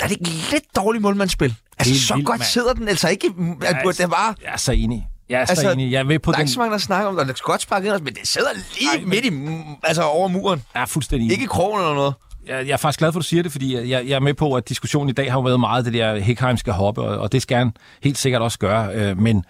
Er det ikke lidt dårligt målmandsspil? Altså, Helt så vildt, godt mand. sidder den altså ikke... At, altså, det var... Jeg er så enig. Jeg er så Altså, enig. Jeg er med på Der er den. ikke så mange, der snakker om det, det skal godt sparke ind, men det sidder lige Ej, men- midt i... Altså, over muren. Er fuldstændig. Ikke i krogen eller noget. Jeg, jeg er faktisk glad for, at du siger det, fordi jeg, jeg er med på, at diskussionen i dag har jo været meget det der, Hickheim skal hoppe, og, og det skal han helt sikkert også gøre. Øh, men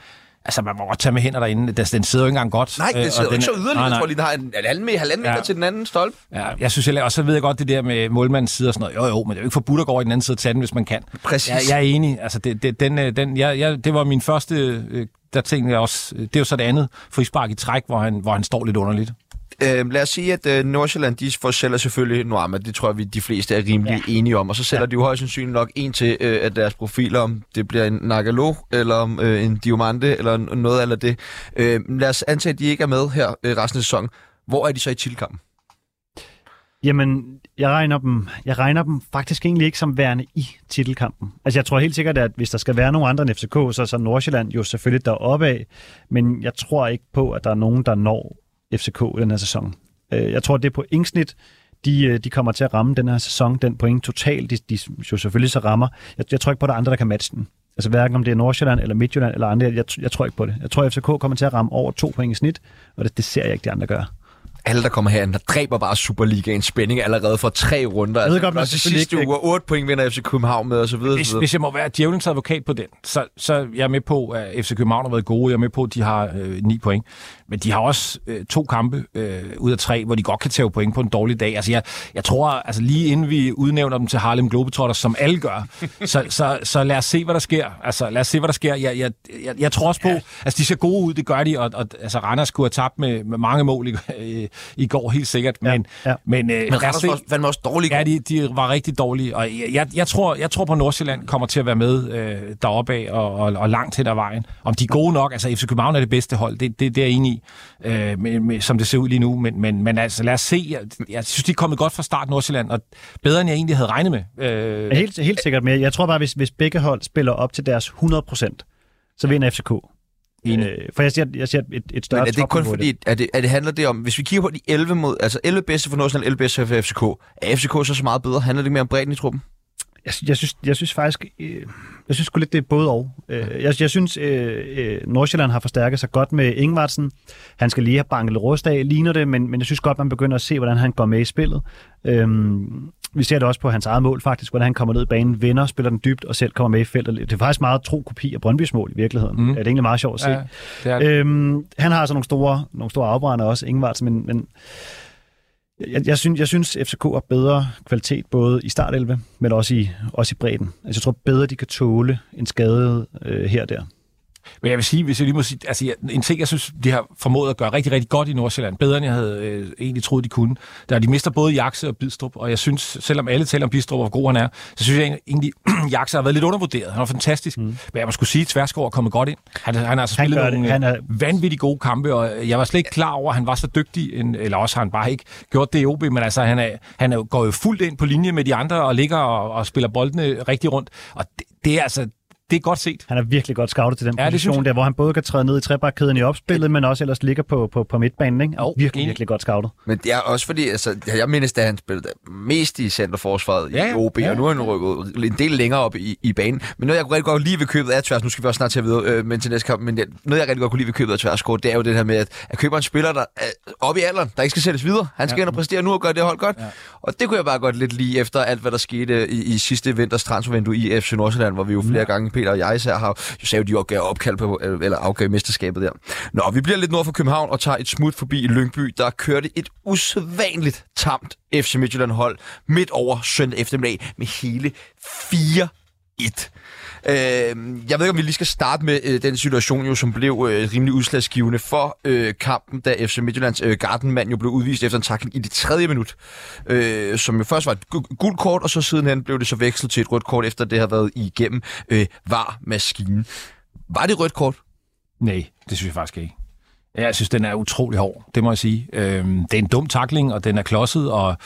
altså, man må godt tage med hænder derinde. Den, den sidder jo ikke engang godt. Nej, øh, det og sidder jo den ikke så er- yderligere. Nej, Jeg nej. tror lige, den har en, en halvanden meter, halvanden meter Ja. til den anden stolpe. Ja, jeg synes heller, og så ved jeg godt det der med målmandens side og sådan noget. Jo, jo, men det er jo ikke forbudt at gå over i den anden side og tage den, hvis man kan. Præcis. Jeg, jeg er enig. Altså, det, det, den, øh, den, jeg, jeg, det var min første, øh, der tænkte jeg også, øh, det er jo så det andet frispark i træk, hvor han, hvor han står lidt underligt. Øh, lad os sige, at øh, Nordsjælland, de får sælger selvfølgelig Noama. Det tror jeg, vi de fleste er rimelig ja. enige om. Og så sælger ja. de jo højst sandsynligt nok en til øh, af deres profiler, om det bliver en Nagalo, eller om øh, en Diamante, eller noget af det. Øh, lad os antage, at de ikke er med her øh, resten af sæsonen. Hvor er de så i titelkampen? Jamen, jeg regner, dem, jeg regner dem faktisk egentlig ikke som værende i titelkampen. Altså, jeg tror helt sikkert, at hvis der skal være nogen andre end FCK, så er Nordsjælland jo selvfølgelig deroppe af. Men jeg tror ikke på, at der er nogen, der når FCK i den her sæson. Øh, Jeg tror, det er på indsnit, de, øh, de kommer til at ramme den her sæson, den point totalt, de, de jo selvfølgelig så rammer. Jeg, jeg tror ikke på, at der er andre, der kan matche den. Altså hverken om det er Nordsjælland eller Midtjylland eller andre, jeg, jeg tror ikke på det. Jeg tror, at FCK kommer til at ramme over to point i snit, og det, det ser jeg ikke, de andre gør. Alle, der kommer herhen, der dræber bare Superligaens spænding allerede for tre runder. ved godt, man også i selvfølgelig sidste ikke- uge, og 8 point vinder FC København med, og så videre. Hvis, så videre. hvis jeg må være djævelens advokat på den, så, så jeg er med på, at FC København har været gode. Jeg er med på, at de har øh, 9 point. Men de har også øh, to kampe øh, ud af tre, hvor de godt kan tage point på en dårlig dag. Altså jeg, jeg tror, altså lige inden vi udnævner dem til Harlem Globetrotters, som alle gør, så, så, så lad os se, hvad der sker. Altså lad os se, hvad der sker. Jeg, jeg, jeg, jeg tror også på, altså de ser gode ud, det gør de, og, og altså Randers kunne have tabt med, med mange mål i, i, i går, helt sikkert. Men, Ja, ja. men, øh, Men Randers var fandme også dårlig. Ja, de, de var rigtig dårlige, og jeg, jeg, jeg, tror, jeg tror på, at Nordsjælland kommer til at være med øh, deroppe af og, og, og langt hen ad vejen. Om de er gode nok, altså FC København er det bedste hold, det, det, det er jeg enig i, øh, med, med, som det ser ud lige nu. Men, men, men altså, lad os se. Jeg, jeg synes, de er kommet godt fra start, Nordsjælland, og bedre, end jeg egentlig havde regnet med. Øh, helt, helt sikkert med. Jeg tror bare, hvis, hvis begge hold spiller op til deres 100%, så vinder FCK. Enig. Øh, for jeg siger, jeg siger et, et større Men er det kun fordi, er det, er det handler det om, hvis vi kigger på de 11 mod, altså 11 bedste for Nordsjælland, 11 bedste for FCK, er FCK så så meget bedre? Handler det mere om bredden i truppen? Jeg, jeg, synes, jeg synes faktisk, øh, jeg synes lidt, det er både og. Øh, jeg, jeg synes, øh, øh, Nordsjælland har forstærket sig godt med Ingvartsen. Han skal lige have banket rust af, ligner det, men, men jeg synes godt, man begynder at se, hvordan han går med i spillet. Øhm, vi ser det også på hans eget mål faktisk, hvordan han kommer ned i banen, vinder, spiller den dybt og selv kommer med i feltet. Det er faktisk meget tro kopi af Brøndbys mål i virkeligheden. Mm. Det er egentlig meget sjovt at se. ja, det er det. Øhm, han har altså nogle store, nogle store afbrænder også, Ingvartsen, men, men jeg, jeg, synes, jeg synes, FCK har bedre kvalitet både i startelve, men også i, også i bredden. Altså, jeg tror bedre, de kan tåle en skade øh, her og der. Men jeg vil sige, hvis jeg lige må sige, altså en ting, jeg synes, de har formået at gøre rigtig, rigtig godt i Nordsjælland, bedre end jeg havde øh, egentlig troet, de kunne, der de mister både Jakse og Bidstrup, og jeg synes, selvom alle taler om Bidstrup, hvor god han er, så synes jeg egentlig, Jakse har været lidt undervurderet. Han var fantastisk, mm. men jeg må skulle sige, at Tverskov er kommet godt ind. Han, han har altså Han spillet det. nogle Han han er... vanvittigt gode kampe, og jeg var slet ikke klar over, at han var så dygtig, en, eller også har han bare ikke gjort det i OB, men altså han, er, han er, går jo fuldt ind på linje med de andre, og ligger og, og spiller boldene rigtig rundt, og det, det er altså det er godt set. Han er virkelig godt scoutet til den Ja, position jeg. der, hvor han både kan træde ned i trebakkæden i opspillet, men også ellers ligger på, på, på midtbanen. Ikke? Jo, virkelig, enig. virkelig godt scoutet. Men det er også fordi, altså, jeg mindes, da han spillede mest i centerforsvaret Ja, i ja. OB, Ja, og nu er han rykket en del længere op i, i banen. Men noget, jeg kunne rigtig godt lide ved købet af tværs, nu skal vi også snart til at videre, øh, men til næste kamp, men det, noget, jeg rigtig godt kunne lide ved købet af tværs, det er jo det her med, at, at køber en spiller, der er oppe i alderen, der ikke skal sættes videre. Han skal ja. ind og præstere nu og gøre det hold godt. Ja. Og det kunne jeg bare godt lidt lide efter alt, hvad der skete i, i sidste vinters transfervindue i FC Nordsjælland, hvor vi jo flere gange, Peter og jeg især, har jo sagde, at de opgav opkald på, øh, eller afgav mesterskabet der. Nå, vi bliver lidt nord for København og tager et smut forbi Lyngby, der kørte et usædvanligt tamt FC Midtjylland-hold midt over søndag eftermiddag med hele 4-1. Øh, jeg ved ikke, om vi lige skal starte med øh, den situation, jo, som blev øh, rimelig udslagsgivende for øh, kampen, da FC Midtjyllands øh, gardenmand jo blev udvist efter en takling i det tredje minut, øh, som jo først var et gu- gult kort, og så sidenhen blev det så vekslet til et rødt kort, efter det havde været igennem øh, var-maskinen. Var det rødt kort? Nej, det synes jeg faktisk ikke. Ja, Jeg synes, den er utrolig hård, det må jeg sige. Øhm, det er en dum takling, og den er klodset, og,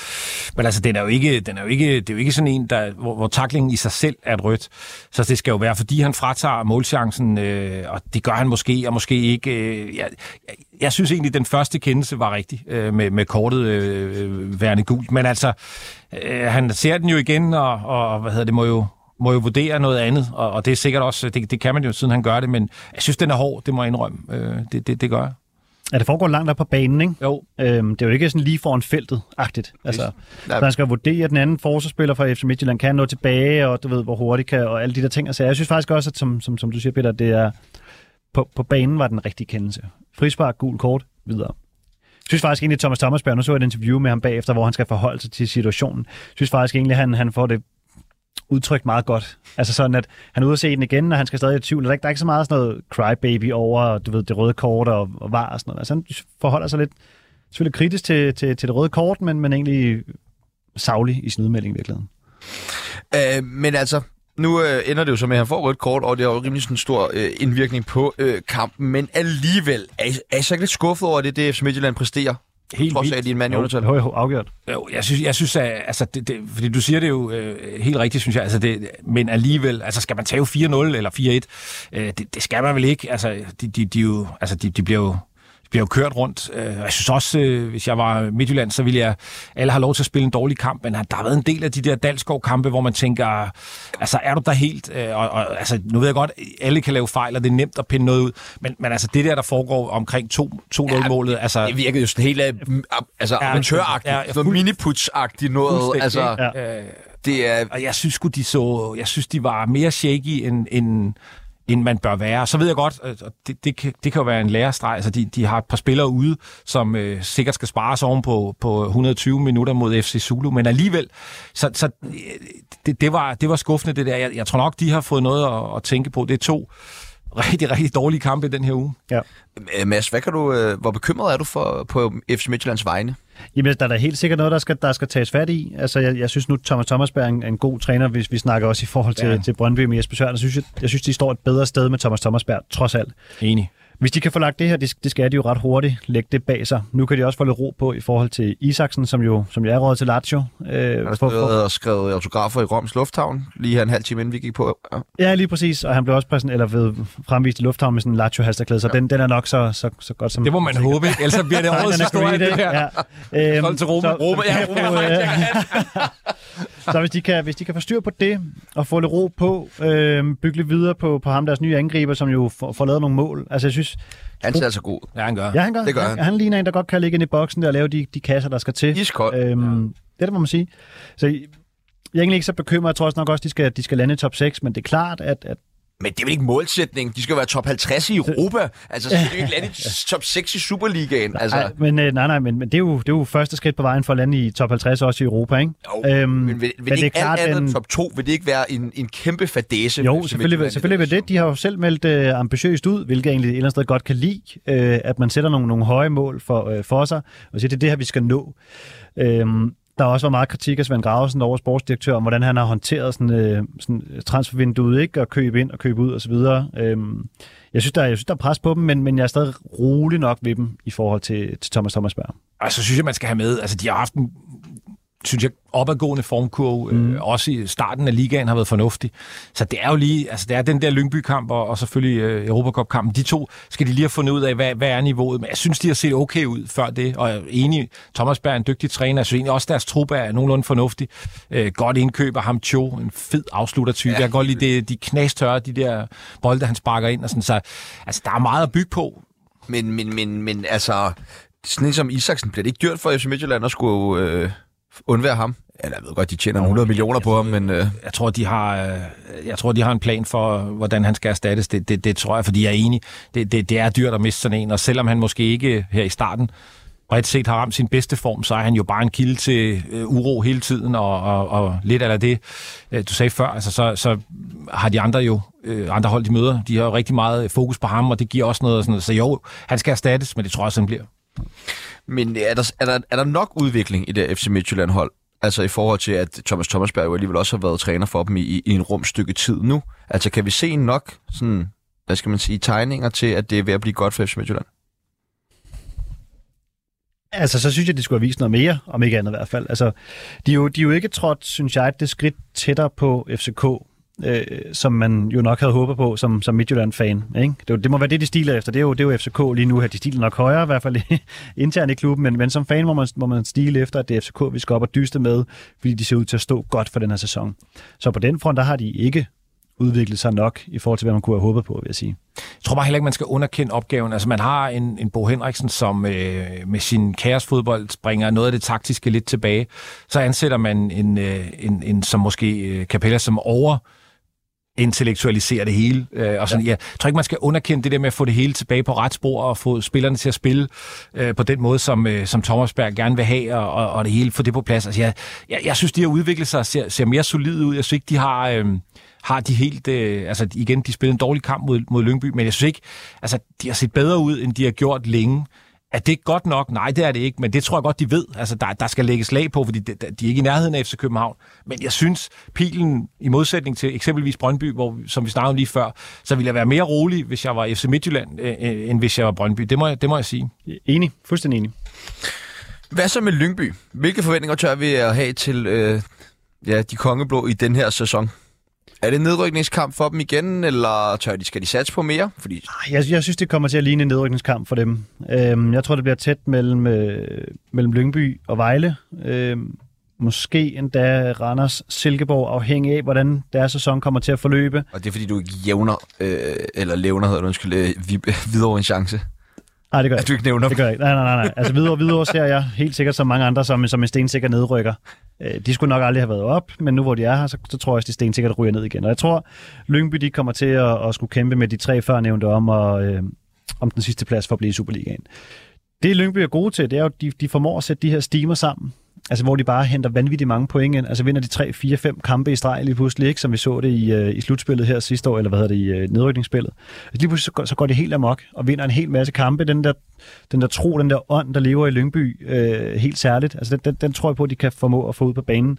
men altså, den er jo ikke, den er jo ikke, det er jo ikke sådan en, der, hvor, hvor taklingen i sig selv er et rødt. Så det skal jo være, fordi han fratager målchancen, øh, og det gør han måske, og måske ikke. Øh, jeg, jeg, jeg synes egentlig, den første kendelse var rigtig, øh, med, med kortet øh, værende gult. Men altså, øh, han ser den jo igen, og, og hvad hedder det, må jo, må jo vurdere noget andet, og, og det er sikkert også, det, det kan man jo, siden han gør det, men jeg synes, den er hård, det må jeg indrømme. Øh, det, det, det gør jeg. Ja, det foregår langt op på banen, ikke? Jo. Øhm, det er jo ikke sådan lige foran feltet-agtigt. Altså, så han skal vurdere, at den anden forsvarsspiller fra FC Midtjylland kan nå tilbage, og du ved, hvor hurtigt kan, og alle de der ting. Altså, jeg synes faktisk også, at som, som, som du siger, Peter, det er, på, på banen var den rigtige kendelse. Frispark, gul kort, videre. Jeg synes faktisk egentlig, at Thomas Thomasberg, nu så jeg et interview med ham bagefter, hvor han skal forholde sig til situationen. Jeg synes faktisk egentlig, at han, han får det udtrykt meget godt. Altså sådan, at han er ude at se den igen, og han skal stadig i tvivl. Der er ikke, der er ikke så meget sådan noget crybaby over, du ved, det røde kort og, og var og sådan noget. Altså han forholder sig lidt, selvfølgelig kritisk til, til, til det røde kort, men, men egentlig savlig i sin udmelding i virkeligheden. Øh, men altså, nu øh, ender det jo så med, at han får rødt kort, og det har jo rimelig sådan en stor øh, indvirkning på øh, kampen. Men alligevel, er I, er I så ikke lidt skuffet over det, det FC Midtjylland præsterer? Helt Trods af, vildt. at de er en mand i Jo, undertal. jo, jo, afgjort. Jo, jeg synes, jeg synes at, altså, det, det, fordi du siger det jo øh, helt rigtigt, synes jeg, altså det, men alligevel, altså skal man tage 4-0 eller 4-1, øh, det, det skal man vel ikke, altså de, de, de, jo, altså, de, de bliver jo bliver jo kørt rundt. Øh, Jeg synes også, øh, hvis jeg var Midtjylland, så ville jeg... Alle har lov til at spille en dårlig kamp, men der har været en del af de der Dalsgaard-kampe, hvor man tænker, altså er du der helt... Øh, Og, og, altså, nu ved jeg godt, alle kan lave fejl, og det er nemt at pinde noget ud, men, men altså det der, der foregår omkring 2-0-målet, altså... Det virkede jo sådan helt af, altså, Ja, amatøragtigt, ja, ja, ja, miniputs-agtigt noget. Altså? Ja. Øh, det er... og jeg synes de så, jeg synes, de var mere shaky, end, end, end man bør være. Så ved jeg godt, at det, det, kan, det kan jo være en lærestreg. Altså, de, de har et par spillere ude, som øh, sikkert skal spares oven på, på 120 minutter mod FC Zulu, men alligevel, så, så øh, det, det, var, det var skuffende, det der. Jeg, jeg tror nok, de har fået noget at, at tænke på. Det er to rigtig, rigtig dårlige kampe i den her uge. Ja. Øh, Mads, hvad kan du, øh, hvor bekymret er du for, på FC Midtjyllands vegne? Jamen, der er da helt sikkert noget, der skal, der skal tages fat i. Altså, jeg, jeg synes nu, Thomas Thomasberg er en, en god træner, hvis vi snakker også i forhold til, Ja. ja. til Brøndby med Jesper Søren. Jeg synes, jeg, jeg synes, de står et bedre sted med Thomas Thomasberg, trods alt. Enig. Hvis de kan få lagt det her, det, det skal de jo ret hurtigt lægge det bag sig. Nu kan de også få lidt ro på i forhold til Isaksen, som jo, som jo er råd til Lazio. Øh, Han har for, og skrevet autografer i Roms Lufthavn, lige her en halv time inden vi gik på. Ja. ja, lige præcis. Og han blev også præsent, eller ved, fremvist i lufthavn med sådan en lazio halsterklæde så ja. den, den er nok så, så, så godt som... Det må man håbe, ikke? ellers bliver det årets historie, det her. Ja. Øhm, Hold til Roma. så- Roma, ja, ja. Så hvis de, kan, hvis de kan få styr på det, og få lidt ro på, øh, bygge lidt videre på, på ham, deres nye angriber, som jo får, får lavet nogle mål. Altså, jeg synes... Han ser altså god. Ja, han gør. Ja, han gør. Det gør han. han. ligner en, der godt kan ligge ind i boksen der og lave de, de kasser, der skal til. Iskold. Øhm, Det er det, må man sige. Så jeg er egentlig ikke så bekymret. Jeg tror også nok også, de skal, de skal lande i top 6, men det er klart, at, at Men det er vel ikke målsætning. De skal jo være top 50 i Europa. Altså, så skal de ikke lande i top 6 i Superligaen. Altså, nej, men, øh, nej, nej, men, men det, er jo, det er jo første skridt på vejen for at lande i top 50 også i Europa, ikke? jo, øhm, men vil, vil men det det er ikke klart, alt andet den- top 2? Vil det ikke være en, en kæmpe fadese? Jo, selvfølgelig, Midtjylland selvfølgelig vil det. De har jo selv meldt øh, ambitiøst ud, hvilket jeg egentlig et eller andet sted godt kan lide, øh, at man sætter nogle, nogle høje mål for, øh, for sig, og siger, det er det her, vi skal nå. Øhm, der har også været meget kritik af Svend Gravesen, der sportsdirektør, om hvordan han har håndteret sådan, øh, sådan transfervinduet, ikke? Og købe ind og købe ud og så videre. Øhm, jeg synes, der, jeg synes, der er pres på dem, men, men jeg er stadig rolig nok ved dem i forhold til, til Thomas Thomasberg. Og altså, så synes jeg, man skal have med, altså de har haft en synes jeg, opadgående formkurve. Mm. Øh, også i starten af ligaen har været fornuftig. Så det er jo lige, altså det er den der Lyngby-kamp og, og selvfølgelig øh, Europacup-kampen. De to skal de lige have fundet ud af, hvad, hvad er niveauet. Men jeg synes, de har set okay ud før det. Og jeg er enig, Thomas Berg er en dygtig træner. Jeg synes egentlig også, deres truppe er nogenlunde fornuftig. Øh, godt indkøb af ham Cho, en fed afsluttertype. Ja. Jeg kan godt lide det, de knastørre, de der bolde, han sparker ind. Og sådan, så altså, der er meget at bygge på. Men, men, men, men altså, sådan som Isaksen, bliver det ikke dyrt for FC Midtjylland at skulle... Øh undvære ham? Eller jeg ved godt, de tjener 100 millioner på ham, men... Øh... Jeg tror, de har, øh, jeg tror, de har en plan for, hvordan han skal erstattes. Det, det, det tror jeg, fordi jeg er enig. Det, det, det er dyrt at miste sådan en, og selvom han måske ikke her i starten bredt set har ramt sin bedste form, så er han jo bare en kilde til øh, uro hele tiden, og, og, og lidt af det, øh, du sagde før, altså, så, så har de andre jo, øh, andre hold, de møder, de har jo rigtig meget fokus på ham, og det giver også noget, sådan noget. så jo, han skal erstattes, men det tror jeg også, han bliver. Men er der, er, der, er der nok udvikling i det FC Midtjylland-hold? Altså i forhold til, at Thomas Thomasberg jo alligevel også har været træner for dem i, i en rum stykke tid nu. Altså kan vi se nok sådan, hvad skal man sige, tegninger til, at det er ved at blive godt for FC Midtjylland? Altså, så synes jeg, de skulle have vist noget mere, om ikke andet i hvert fald. Altså, de er jo, de er jo ikke trådt, synes jeg, det skridt tættere på FCK, øh, som man jo nok havde håbet på som, som Midtjylland-fan. Ikke? Det, det må være det, de stiler efter. Det er jo, det er jo FCK lige nu her. De stiler nok højere, i hvert fald internt i klubben, men, men som fan må man, må man stile efter, at det er FCK, vi skal op og dyste med, fordi de ser ud til at stå godt for den her sæson. Så på den front, der har de ikke udviklet sig nok i forhold til, hvad man kunne have håbet på, vil jeg sige. Jeg tror bare heller ikke, man skal underkende opgaven. Altså, man har en, en Bo Henriksen, som øh, med sin kaosfodbold bringer noget af det taktiske lidt tilbage. Så ansætter man en, øh, en, en som måske øh, Capella, som over intellektualisere det hele. Øh, og sådan, ja. Jeg tror ikke, man skal underkende det der med at få det hele tilbage på ret spor og få spillerne til at spille øh, på den måde, som, øh, som Thomas Berg gerne vil have, og, og, og det hele få det på plads. Altså, jeg, jeg, jeg synes, de har udviklet sig ser, ser mere solide ud. Jeg synes ikke, de har... Øh, har de helt... Øh, altså igen, de spillede en dårlig kamp mod, mod Lyngby, men jeg synes ikke... Altså, de har set bedre ud, end de har gjort længe. Er det godt nok? Nej, det er det ikke, men det tror jeg godt, de ved. Altså, der, der skal lægges slag på, fordi de, de er ikke i nærheden af FC København. Men jeg synes, pilen, i modsætning til eksempelvis Brøndby, hvor, som vi snakkede om lige før, så ville jeg være mere rolig, hvis jeg var FC Midtjylland, øh, øh, end hvis jeg var Brøndby. Det må jeg, det må jeg sige. Enig. Fuldstændig enig. Hvad så med Lyngby? Hvilke forventninger tør vi at have til øh, ja, de kongeblå i den her sæson? Er det nedrykningskamp for dem igen, eller tør de, skal de satse på mere? Fordi... Jeg, jeg synes, det kommer til at ligne en nedrykningskamp for dem. Øhm, jeg tror, det bliver tæt mellem, øh, mellem Lyngby og Vejle. Øhm, måske endda Randers Silkeborg, afhængig af, hvordan deres sæson kommer til at forløbe. Og det er, fordi du ikke jævner, øh, eller levner, hedder det, undskyld, øh, videre en chance. Nej, det gør jeg. At du ikke nævner Det gør jeg ikke. Nej, nej, nej. nej. Altså videre, videre ser jeg helt sikkert som mange andre som, som en stensikker nedrykker. Øh, de skulle nok aldrig have været op, men nu hvor de er her, så, så tror jeg, at de stensikkert ryger ned igen. Og jeg tror, Lyngby de kommer til at, at skulle kæmpe med de tre førnævnte om, og, øh, om den sidste plads for at blive i Superligaen. Det Lyngby er gode til, det er jo, at de, de formår at sætte de her stimer sammen. Altså, hvor de bare henter vanvittigt mange point ind. Altså, vinder de 3, 4, 5 kampe i streg lige pludselig, ikke? som vi så det i, uh, i slutspillet her sidste år, eller hvad hedder det, i uh, nedrykningsspillet. Altså, lige pludselig så går, så går det helt amok, og vinder en hel masse kampe. Den der, den der tro, den der ånd, der lever i Lyngby, øh, helt særligt, altså, den, den, den tror jeg på, at de kan formå at få ud på banen.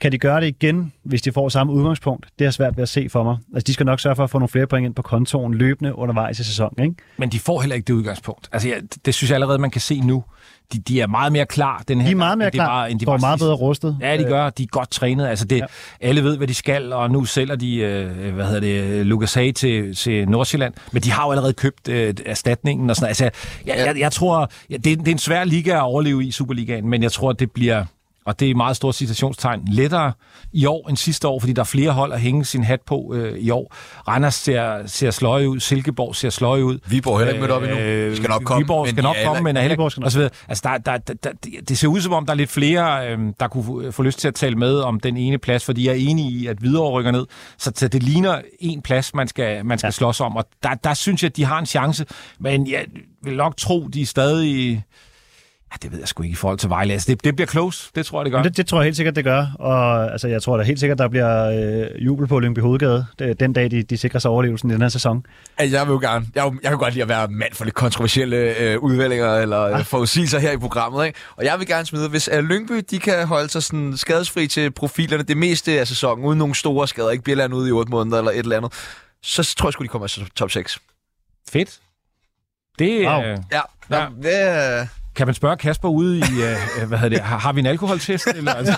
Kan de gøre det igen, hvis de får samme udgangspunkt? Det er svært ved at se for mig. Altså, de skal nok sørge for at få nogle flere point ind på kontoen løbende undervejs i sæsonen. Ikke? Men de får heller ikke det udgangspunkt. Altså, ja, det synes jeg allerede, man kan se nu. De, de er meget mere klar den her De er meget mere klar, bare, end de var meget bedre rustet. Ja, de gør. De er godt trænet. Altså, det, ja. Alle ved, hvad de skal, og nu sælger de, øh, hvad hedder det, Lucas Hay til, til Nordsjælland. Men de har jo allerede købt øh, erstatningen og sådan Altså, jeg, ja. jeg, jeg tror, ja, det, det er en svær liga at overleve i Superligaen, men jeg tror, det bliver og det er meget stort citationstegn, lettere i år end sidste år, fordi der er flere hold at hænge sin hat på øh, i år. Randers ser, ser sløje ud, Silkeborg ser sløje ud. Viborg heller ikke mødt op endnu. Øh, skal nok komme. Viborg skal nok komme, men er heller ikke... Og så videre. Altså, der, der, der, der, det ser ud som om, der er lidt flere, øh, der kunne få lyst til at tale med om den ene plads, fordi jeg er enig i, at Hvidovre rykker ned. Så, så det ligner en plads, man skal, man skal ja. slås om, og der, der synes jeg, at de har en chance, men jeg vil nok tro, de er stadig Ja, det ved jeg sgu ikke i forhold til Vejle. Altså, det, det bliver close, det tror jeg, det gør. Det, det tror jeg helt sikkert, det gør. Og altså, jeg tror da helt sikkert, der bliver øh, jubel på Lyngby Hovedgade den dag, de, de sikrer sig overlevelsen i den her sæson. Altså, jeg vil jo gerne. Jeg, jeg kan godt lide at være mand for lidt kontroversielle øh, udvældinger eller ah. forudsigelser her i programmet. Ikke? Og jeg vil gerne smide, hvis uh, Lyngby de kan holde sig sådan skadesfri til profilerne det meste af sæsonen, uden nogle store skader, ikke bliver ude i 8 måneder eller et eller andet, så tror jeg sgu, de kommer til top 6. Fedt. Det, wow. øh, ja, ja. Det, Kan man spørge Kasper ude i, uh, hvad hedder det, har, har vi en alkoholtest? Eller? Altså?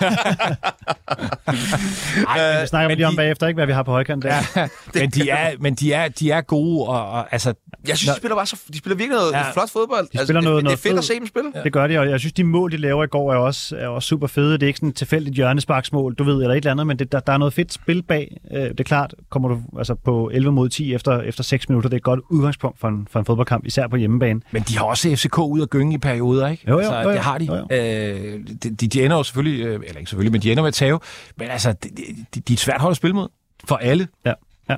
Ej, det snakker vi lige om bagefter, ikke, hvad vi har på højkant der. Ja, men de er, men de er, de er gode, og, og altså... Jeg synes, de spiller, bare så, de spiller virkelig noget ja, flot fodbold. De spiller altså, noget, det, noget det er fedt fed. at se dem spille. Ja. Det gør de, og jeg synes, de mål, de laver i går, er også, er også super fede. Det er ikke sådan et tilfældigt hjørnesparksmål, du ved, eller et eller andet, men det, der, der er noget fedt spil bag. Det er klart, kommer du altså på 11 mod 10 efter, efter 6 minutter, det er et godt udgangspunkt for en, for en fodboldkamp, især på hjemmebane. Men de har også FCK ud at gynge i perioder, ikke? Jo, jo, altså, jo, jo. det har de. Jo, jo. Øh, de, de, de ender jo selvfølgelig, øh, eller ikke selvfølgelig, men de ender med at tage. Men altså, de, de, de er et svært hold at spille mod. For alle. Ja, ja.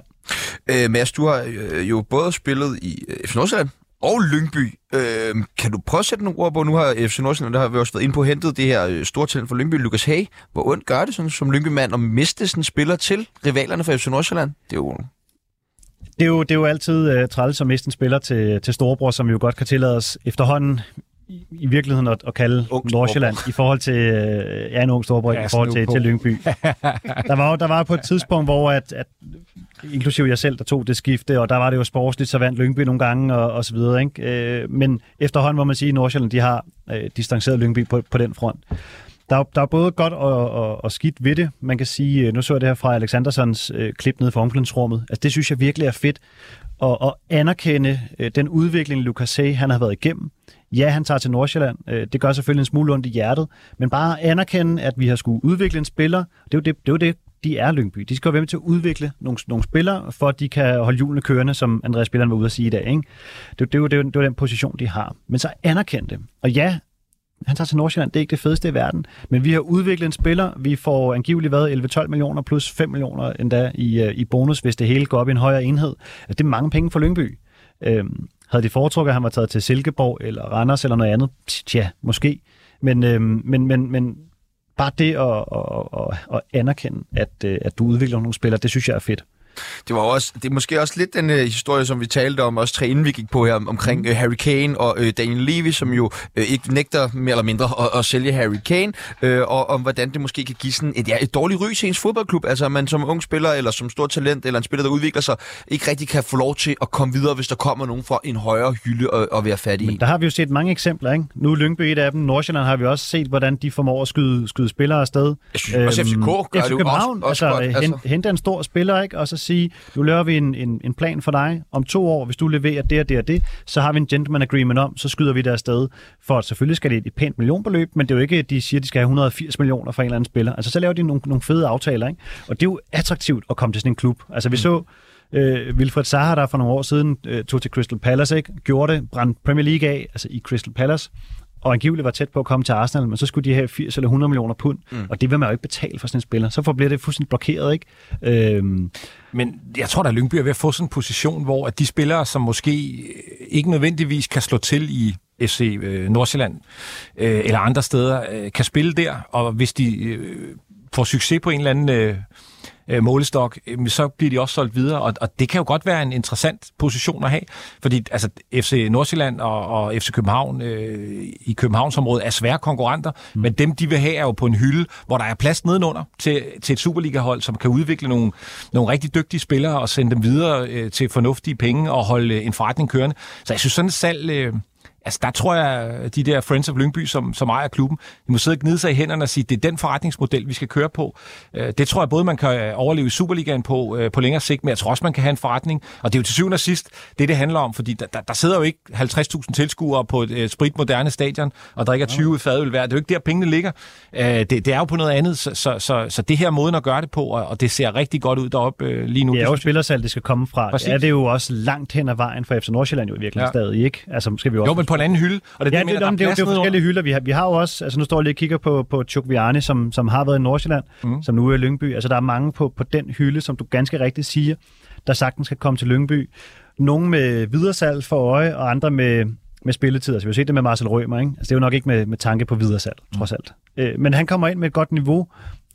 Øh, Mads, du har øh, jo både spillet i øh, FC Nordsjælland og Lyngby. Øh, kan du prøve at sætte nogle ord på? Nu har FC Nordsjælland, der har vi også været inde på, hentet det her store talent for Lyngby, Lukas Hag. Hvor ondt gør det sådan, som Lyngby-mand at miste sådan spiller til rivalerne for FC Nordsjælland? Det er jo Det er jo, det er jo altid uh, træls at miste en spiller til, til Storebror, som vi jo godt kan tillade os efterhånden i, i virkeligheden at, at kalde Ung Nordsjælland i forhold til uh, ja, en ung Storebror Ja, i forhold til, på. til Lyngby. der var jo der var på et tidspunkt, hvor at, at inklusive jeg selv, der tog det skifte, og der var det jo sportsligt, så vandt Lyngby nogle gange, og, og så videre. Ikke? Øh, men efterhånden må man sige, at Nordsjælland de har øh, distanceret Lyngby på, på den front. Der er, der er både godt og, og, og skidt ved det. Man kan sige, øh, nu så jeg det her fra Alexandersons øh, klip nede fra omklædningsrummet. Altså, det synes jeg virkelig er fedt at, at anerkende øh, den udvikling, Lukas Hay, han har været igennem. Ja, han tager til Nordsjælland. Øh, det gør selvfølgelig en smule ondt i hjertet. Men bare anerkende, at vi har skulle udvikle en spiller. Det er jo det, det, er jo det de er Lyngby. De skal jo være med til at udvikle nogle, nogle spillere, for at de kan holde hjulene kørende, som Andreas Spilleren var ude at sige i dag. Ikke? Det, det, er jo, det, er jo, det er jo den position, de har. Men så anerkend det. Og ja, han tager til Nordsjælland, det er ikke det fedeste i verden, men vi har udviklet en spiller, vi får angiveligt været 11-12 millioner plus 5 millioner endda i, øh, i bonus, hvis det hele går op i en højere enhed. Altså, det er mange penge for Lyngby. Øhm, havde de foretrukket, at han var taget til Silkeborg eller Randers eller noget andet? Tja, måske. Men, øhm, men, men, men bare det at, at, at, at anerkende, at, øh, at du udvikler nogle spillere, det synes jeg er fedt. Det var også, det er måske også lidt den uh, historie, som vi talte om, også tre inden vi gik på her, omkring uh, Harry Kane og uh, Daniel Levy, som jo uh, ikke nægter mere eller mindre at, at sælge Harry Kane, uh, og om hvordan det måske kan give sådan et, ja, et dårligt ry til ens fodboldklub. Altså, at man som ung spiller, eller som stort talent, eller en spiller, der udvikler sig, ikke rigtig kan få lov til at komme videre, hvis der kommer nogen fra en højere hylde og, og være fat i Men en. der har vi jo set mange eksempler, ikke? Nu er Lyngby et af dem. Nordsjælland har vi også set, hvordan de formår at skyde, skyde spillere afsted. Jeg synes også, FCK gør FC det jo København, også, også altså, godt. Altså. Hente en stor spiller, ikke? Og så sige, nu laver vi en, en, en plan for dig. Om to år, hvis du leverer det og det og det, så har vi en gentleman agreement om, så skyder vi det afsted. For at selvfølgelig skal det et pænt millionbeløb, men det er jo ikke, at de siger, at de skal have 180 millioner for en eller anden spiller. Altså, så laver de nogle, nogle fede aftaler, ikke? Og det er jo attraktivt at komme til sådan en klub. Altså, vi så øh, Wilfred Zaha, der for nogle år siden øh, tog til Crystal Palace, ikke? gjorde det, brændte Premier League af, altså i Crystal Palace, og angiveligt var tæt på at komme til Arsenal, men så skulle de have 80 eller 100 millioner pund, mm. og det vil man jo ikke betale for sådan en spiller. Så bliver det fuldstændig blokeret, ikke? Øhm, Men jeg tror, at Lyngby er ved at få sådan en position, hvor at de spillere, som måske ikke nødvendigvis kan slå til i FC øh, Nordsjælland øh, eller andre steder, øh, kan spille der, og hvis de øh, får succes på en eller anden øh, øh, målestok, øh, så bliver de også solgt videre, og, og det kan jo godt være en interessant position at have, fordi altså, FC Nordsjælland og, og FC København øh, i Københavnsområdet er svære konkurrenter, mm. men dem de vil have er jo på en hylde, hvor der er plads nedenunder til, til et Superliga-hold, som kan udvikle nogle, nogle rigtig dygtige spillere og sende dem videre øh, til fornuftige penge og holde øh, en forretning kørende. Så jeg synes sådan et salg... Øh, Altså, der tror jeg, de der Friends of Lyngby, som, som ejer klubben, de må sidde og gnide sig i hænderne og sige, det er den forretningsmodel, vi skal køre på. Øh, Det tror jeg både, man kan overleve i Superligaen på, øh, på længere sigt, men jeg tror også, man kan have en forretning. Og det er jo til syvende og sidst det, det handler om, fordi der, der, der sidder jo ikke 50.000 tilskuere på et øh, spritmoderne stadion og drikker 20 fadøl hver. Det er jo ikke der, pengene ligger. Øh, Det, det er jo på noget andet, så, så, så, så det her er måden at gøre det på, og det ser rigtig godt ud deroppe øh, lige nu. det er jo spillersalg, det skal komme fra. Præcis. Det er det jo også langt hen ad vejen for FC Nordsjælland jo i virkeligheden Ja. ja. stadig, ikke? Altså, skal vi også Jo, men på en anden hylde. Og det er Ja, det, mener, det, der det, er det, det er jo forskellige hylder. Vi har, vi har jo også, altså nu står jeg lige og kigger på, på Chukviani, som, som har været i Nordsjælland, mm. som nu er i Lyngby. Altså der er mange på, på den hylde, som du ganske rigtigt siger, der sagtens skal komme til Lyngby. Nogle med videresalg for øje, og andre med, med spilletid. Altså vi har set det med Marcel Rømer, ikke? Altså det er jo nok ikke med, med tanke på videresalg, mm. trods alt. Øh, men han kommer ind med et godt niveau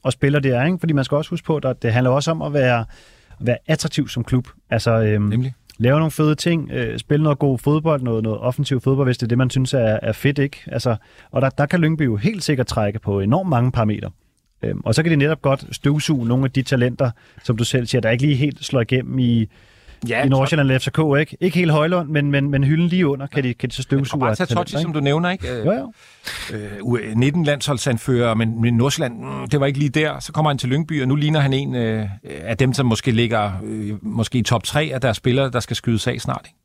og spiller der, ikke? Fordi man skal også huske på, at det handler også om at være, være attraktiv som klub. Altså, øhm, Nemlig lave nogle fede ting, øh, spille noget god fodbold, noget, noget offensiv fodbold, hvis det er det, man synes er, er fedt, ikke? Altså, og der, der kan Lyngby jo helt sikkert trække på enormt mange parametre. Øhm, og så kan de netop godt støvsuge nogle af de talenter, som du selv siger, der ikke lige helt slår igennem i, ja, i Nordsjælland og FCK, ikke? Ikke helt Højlund, men, men, men hylden lige under, kan de, kan de så støvsuge. Bare tage Totti, som du nævner, ikke? Jo, jo. Øh, 19 landsholdsanfører, men, men Nordsjælland, mm, det var ikke lige der. Så kommer han til Lyngby, og nu ligner han en øh, af dem, som måske ligger øh, måske i top 3 af deres spillere, der skal skyde af snart. Ikke?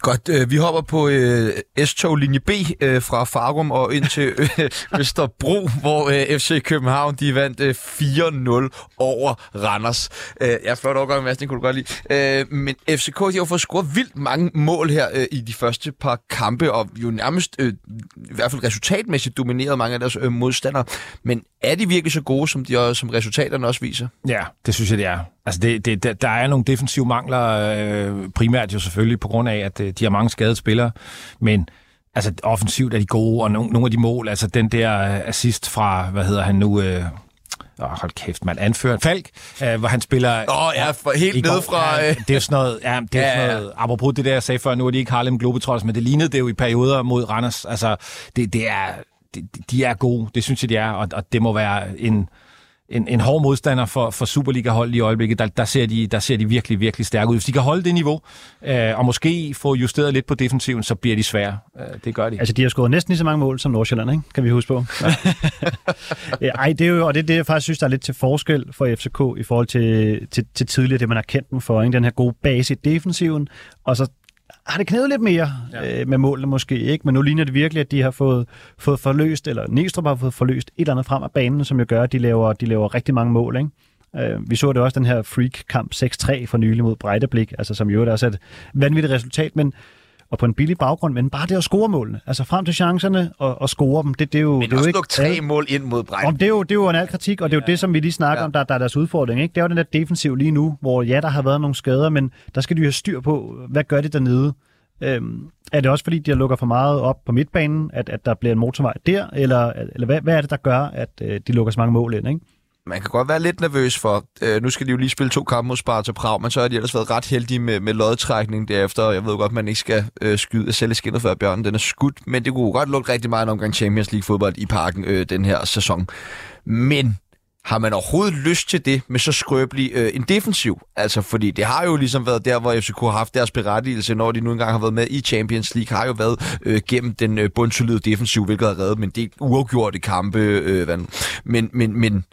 Godt, øh, vi hopper på øh, S-tog linje B øh, fra Farum og ind til øh, Østerbro, hvor øh, FC København de vandt øh, 4-0 over Randers. Øh, ja, flot overgang, Mads, det kunne du godt lide. Øh, men FCK de har fået scoret vildt mange mål her øh, i de første par kampe, og jo nærmest, øh, i hvert fald resultatmæssigt, domineret mange af deres øh, modstandere. Men er de virkelig så gode, som, de, som resultaterne også viser? Ja, det synes jeg, det er. Altså, det, det, der er nogle defensive mangler, øh, primært jo selvfølgelig på grund af, at øh, de har mange skadede spillere, men altså, offensivt er de gode, og no, nogle af de mål, altså den der assist fra, hvad hedder han nu... Øh, Åh, oh, hold kæft, man anfører Falk, øh, hvor han spiller... Åh, oh, ja, for, helt ned fra... Ja, det er sådan noget... Ja, det er ja, sådan noget apropos det der, jeg sagde før, nu er de ikke Harlem Globetrotters, men det lignede det jo i perioder mod Randers. Altså, det, det er... De, de er gode, det synes jeg, de er, og, og det må være en en, en hård modstander for, for Superliga-hold i øjeblikket. Der, der, ser de, der ser de virkelig, virkelig stærke ud. Hvis de kan holde det niveau, øh, og måske få justeret lidt på defensiven, så bliver de svære. Øh, det gør de. Altså, de har skåret næsten lige så mange mål som Nordsjælland, ikke? kan vi huske på. Ja. ej, det er jo, og det er det, jeg faktisk synes, der er lidt til forskel for FCK i forhold til, til, til tidligere, det man har kendt dem for. Ikke? Den her gode base i defensiven, og så har det knævet lidt mere ja. øh, med målene måske, ikke? Men nu ligner det virkelig, at de har fået, fået forløst, eller Næstrup har fået forløst et eller andet frem af banen, som jo gør, at de laver, de laver rigtig mange mål, ikke? Øh, vi så det også, den her freak-kamp 6-3 for nylig mod Brejdeblik, altså som jo også er et vanvittigt resultat, men og på en billig baggrund, men bare det at score målene. Altså frem til chancerne og, og score dem. Det, det er jo, men det er også jo ikke, tre mål ind mod Brejden. Det er, jo, det er jo en al kritik, og det er jo ja. det, som vi lige snakker ja. om, der, der er deres udfordring. Ikke? Det er jo den der defensiv lige nu, hvor ja, der har været nogle skader, men der skal de jo have styr på, hvad gør det dernede? Øhm, er det også fordi, de lukker for meget op på midtbanen, at, at der bliver en motorvej der, eller, eller hvad, hvad er det, der gør, at øh, de lukker så mange mål ind, ikke? Man kan godt være lidt nervøs for, øh, nu skal de jo lige spille to kampe mod Sparta Prag, men så har de ellers været ret heldige med, med lodtrækning derefter. Jeg ved godt, at man ikke skal øh, skyde sælge skinnet før bjørnen den er skudt, men det kunne godt lukke rigtig meget en omgang Champions League fodbold i parken øh, den her sæson. Men har man overhovedet lyst til det med så skrøbelig øh, en defensiv? Altså, fordi det har jo ligesom været der, hvor FCK har haft deres berettigelse, når de nu engang har været med i Champions League, har jo været øh, gennem den øh, bundsolide defensiv, hvilket har reddet men det er uafgjorte kampe. Øh, men, men, men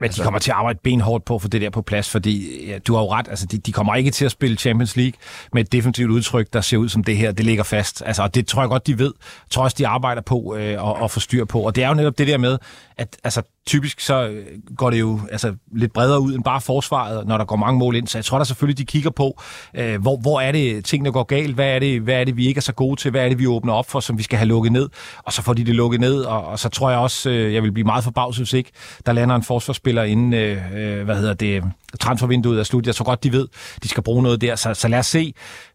men altså, de kommer til at arbejde benhårdt på for det der på plads, fordi ja, du har jo ret, altså de, de kommer ikke til at spille Champions League med et defensivt udtryk, der ser ud som det her, det ligger fast. Altså, og det tror jeg godt, de ved. Jeg tror også, de arbejder på øh, at, at få styr på. Og det er jo netop det der med, at altså, typisk så øh, går det jo altså, lidt bredere ud end bare forsvaret, når der går mange mål ind. Så jeg tror da selvfølgelig, de kigger på, øh, hvor, hvor er det tingene går galt, hvad er, det, hvad er det, vi ikke er så gode til, hvad er det, vi åbner op for, som vi skal have lukket ned, og så får de det lukket ned, og, og så tror jeg også, øh, jeg vil blive meget forbavset, hvis ikke der lander en forsvarsspiller inden, øh, øh hvad hedder det, transfervinduet er slut. Jeg tror godt, de ved, de skal bruge noget der, så, så lad os se.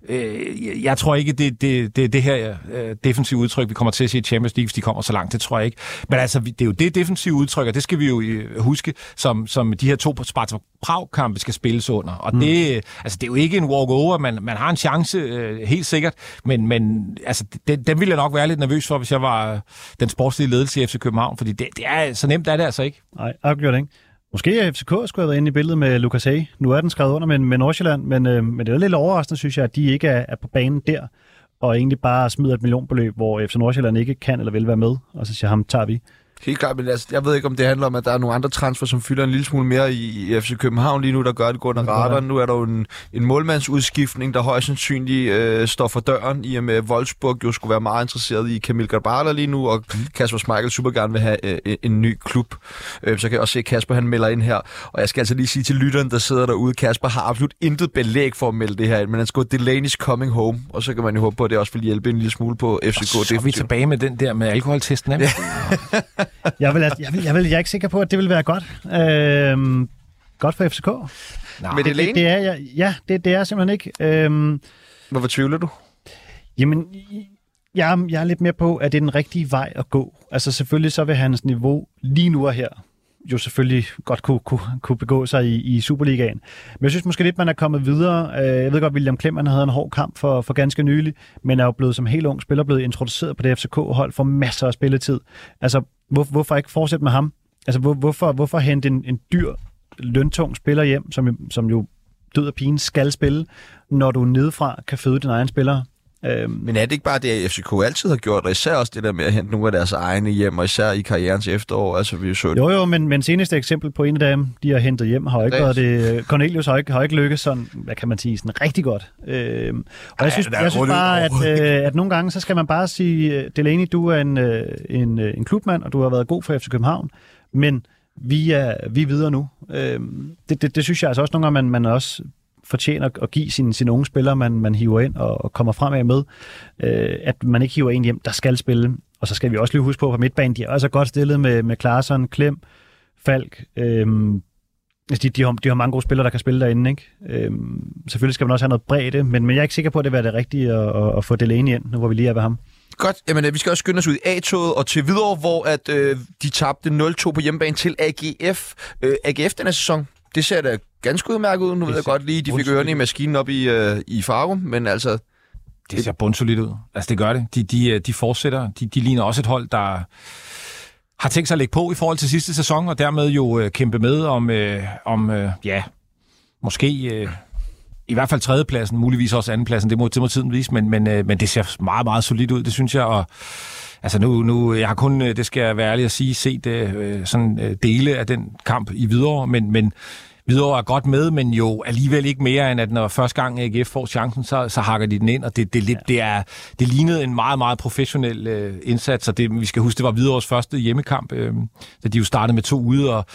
Øh, jeg tror ikke, det, det, det, det her øh, defensive udtryk, vi kommer til at se i Champions League, hvis de kommer så langt, det tror jeg ikke. Men altså, det er jo det defensive udtryk, og det skal vi jo øh, huske, som, som de her to Sparta Prag-kampe skal spilles under. Og mm. det, altså, det er jo ikke en walk-over, man, man har en chance, øh, helt sikkert, men, men altså, den, den ville jeg nok være lidt nervøs for, hvis jeg var den sportslige ledelse i FC København, fordi det, det er, så nemt er det altså ikke. Nej, afgjort ikke. Måske FCK skulle have været inde i billedet med Lukas A. Nu er den skrevet under med, med Nordsjælland, men, øh, men det er lidt overraskende, synes jeg, at de ikke er, er på banen der, og egentlig bare smider et millionbeløb, hvor FC Nordsjælland ikke kan eller vil være med, og så siger ham, tager vi. Helt klart, men altså, jeg ved ikke, om det handler om, at der er nogle andre transfer, som fylder en lille smule mere i, i FC København lige nu, der gør det godt under radaren. Nu er der jo en, en målmandsudskiftning, der højst sandsynligt øh, står for døren, i og med at Wolfsburg jo skulle være meget interesseret i Kamil Garbala lige nu, og mm. Kasper Schmeichel super gerne vil have øh, en ny klub. Øh, så kan jeg også se, at Kasper han melder ind her. Og jeg skal altså lige sige til lytteren, der sidder derude, Kasper har absolut intet belæg for at melde det her ind, men han skal Delaney's coming home, og så kan man jo håbe på, at det også vil hjælpe en lille smule på FCK. Og så er vi tilbage med den der med alkoholtesten. Ja. jeg, vil, jeg, vil, jeg, vil, jeg er ikke sikker på, at det vil være godt. Øhm, godt for FCK. Nej. Men det, det, det er, ja, ja det, det er simpelthen ikke. Øhm, Hvorfor tvivler du? Jamen, jeg, jeg er lidt mere på, at det er den rigtige vej at gå. Altså selvfølgelig så vil hans niveau lige nu og her jo selvfølgelig godt kunne, kunne, kunne begå sig i, i Superligaen. Men jeg synes måske lidt, man er kommet videre. Øh, jeg ved godt, William Klemmer havde en hård kamp for, for ganske nylig, men er jo blevet som helt ung spiller blevet introduceret på det FCK-hold for masser af spilletid. Altså, hvor, hvorfor ikke fortsætte med ham? Altså, hvor, hvorfor, hvorfor hente en, en dyr, løntung spiller hjem, som, som jo død og pine skal spille, når du nedefra kan føde dine egne spillere. Øhm. Men er det ikke bare det, at FCK altid har gjort, og især også det der med at hente nogle af deres egne hjem, og især i karrierens efterår, altså vi så Jo, jo, men, men seneste eksempel på en af dem, de har hentet hjem, har ikke været det. Cornelius har ikke, har ikke lykkes sådan, hvad kan man sige, sådan rigtig godt. Øhm, og jeg synes, Ej, jeg synes bare, at, øh, at nogle gange, så skal man bare sige, øh, Delaney, du er en, øh, en, øh, en klubmand, og du har været god for FC København, men vi er, vi er videre nu. Øhm, det, det, det synes jeg altså også nogle gange, man, man også fortjener at give sine, sine unge spillere, man, man hiver ind og, og kommer fremad med, øh, at man ikke hiver en hjem, der skal spille. Og så skal vi også lige huske på, på midtbanen, de er også godt stillet med, med Klaarsson, Klem, Falk. Øh, de, de, har, de har mange gode spillere, der kan spille derinde. Ikke? Øh, selvfølgelig skal man også have noget bredde, men, men jeg er ikke sikker på, at det vil være det rigtige at, at, at få Delaney ind, nu hvor vi lige er ved ham. Godt, jamen øh, vi skal også skynde os ud i A-toget og til videre, hvor at, øh, de tabte 0-2 på hjemmebane til AGF. Øh, AGF denne sæson, det ser da ganske udmærket ud. Nu ved jeg godt lige, de fik ørerne i maskinen op i, øh, i Farum, men altså... Det ser bundsolidt ud. Altså, det gør det. De, de, øh, de fortsætter. De, de ligner også et hold, der har tænkt sig at lægge på i forhold til sidste sæson, og dermed jo øh, kæmpe med om, øh, om øh, ja, måske... Øh, i hvert fald tredjepladsen, muligvis også andenpladsen, det må, det må tiden vise, men, men, øh, men det ser meget, meget solidt ud, det synes jeg, og altså nu, nu jeg har kun, øh, det skal jeg være ærlig at sige, set øh, øh sådan øh, dele af den kamp i videre, men, men Hvidovre er godt med, men jo alligevel ikke mere, end at når første gang AGF får chancen, så, så hakker de den ind, og det, det, det, det, er, det lignede en meget, meget professionel øh, indsats, og det, vi skal huske, det var Hvidovres første hjemmekamp, øh, da de jo startede med to ude, og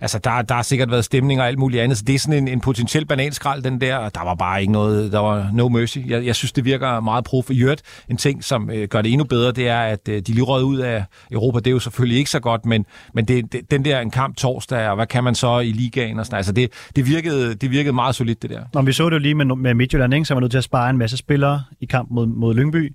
altså, der, der har sikkert været stemning og alt muligt andet, så det er sådan en, en potentiel bananskrald, den der, og der var bare ikke noget, der var no mercy. Jeg, jeg synes, det virker meget prof. I en ting, som øh, gør det endnu bedre, det er, at øh, de lige røget ud af Europa, det er jo selvfølgelig ikke så godt, men, men det, det, den der en kamp torsdag, og hvad kan man så i ligaen og sådan, altså det, det, virkede, det virkede meget solidt, det der. Nå, vi så det jo lige med, med Midtjylland, ikke? så var nødt til at spare en masse spillere i kamp mod, mod Lyngby,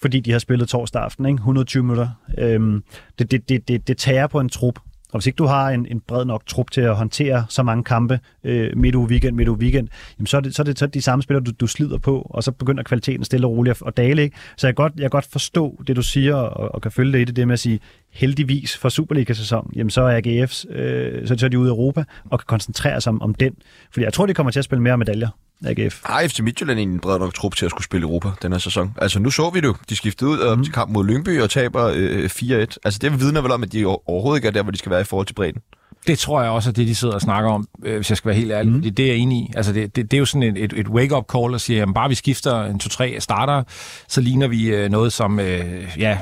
fordi de har spillet torsdag aften, ikke? 120 minutter. Øhm, det, det, det, det, det tager på en trup, og hvis ikke du har en, en bred nok trup til at håndtere så mange kampe øh, midt uge weekend, midt uge weekend, jamen så, er det, så er det så er det de samme spillere, du, du slider på, og så begynder kvaliteten stille og roligt at, at dale. Ikke? Så jeg kan, godt, jeg godt forstå det, du siger, og, og kan følge det i det, det med at sige, heldigvis for Superliga-sæson, jamen så er AGF's, øh, så, så er de ude i Europa, og kan koncentrere sig om, om den. Fordi jeg tror, de kommer til at spille mere medaljer. AGF. Har FC Midtjylland en bred nok trup til at skulle spille Europa den her sæson? Altså nu så vi det jo. De skiftede ud mm. til kamp mod Lyngby og taber øh, 4-1. Altså det vidner vel om, at de overhovedet ikke er der, hvor de skal være i forhold til bredden. Det tror jeg også er det, de sidder og snakker om, øh, hvis jeg skal være helt ærlig. Mm. Det, det er jeg enig i. Altså, det, det, det er jo sådan et, et, et wake-up call, at sige, at bare vi skifter en 2-3 starter, så ligner vi øh, noget, som øh, ja,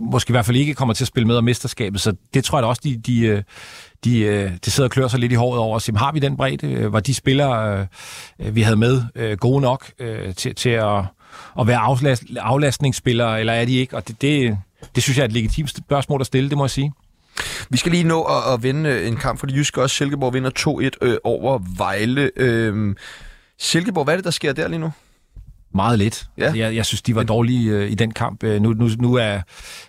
måske i hvert fald ikke kommer til at spille med om mesterskabet. Så det tror jeg da også, de, de, øh, de, øh, de sidder og klør sig lidt i håret over. Sim, har vi den bredde? Øh, Var de spillere, vi havde med, gode nok til, til at, at være aflast, aflastningsspillere, eller er de ikke? Og det, det, det synes jeg er et legitimt spørgsmål at stille, det må jeg sige. Vi skal lige nå at, at vinde en kamp for de jyske også. Silkeborg vinder 2-1 øh, over Vejle. Øh, Silkeborg, hvad er det, der sker der lige nu? Meget lidt. Ja. Altså, jeg, jeg synes, de var dårlige øh, i den kamp. Øh, nu, nu, nu er,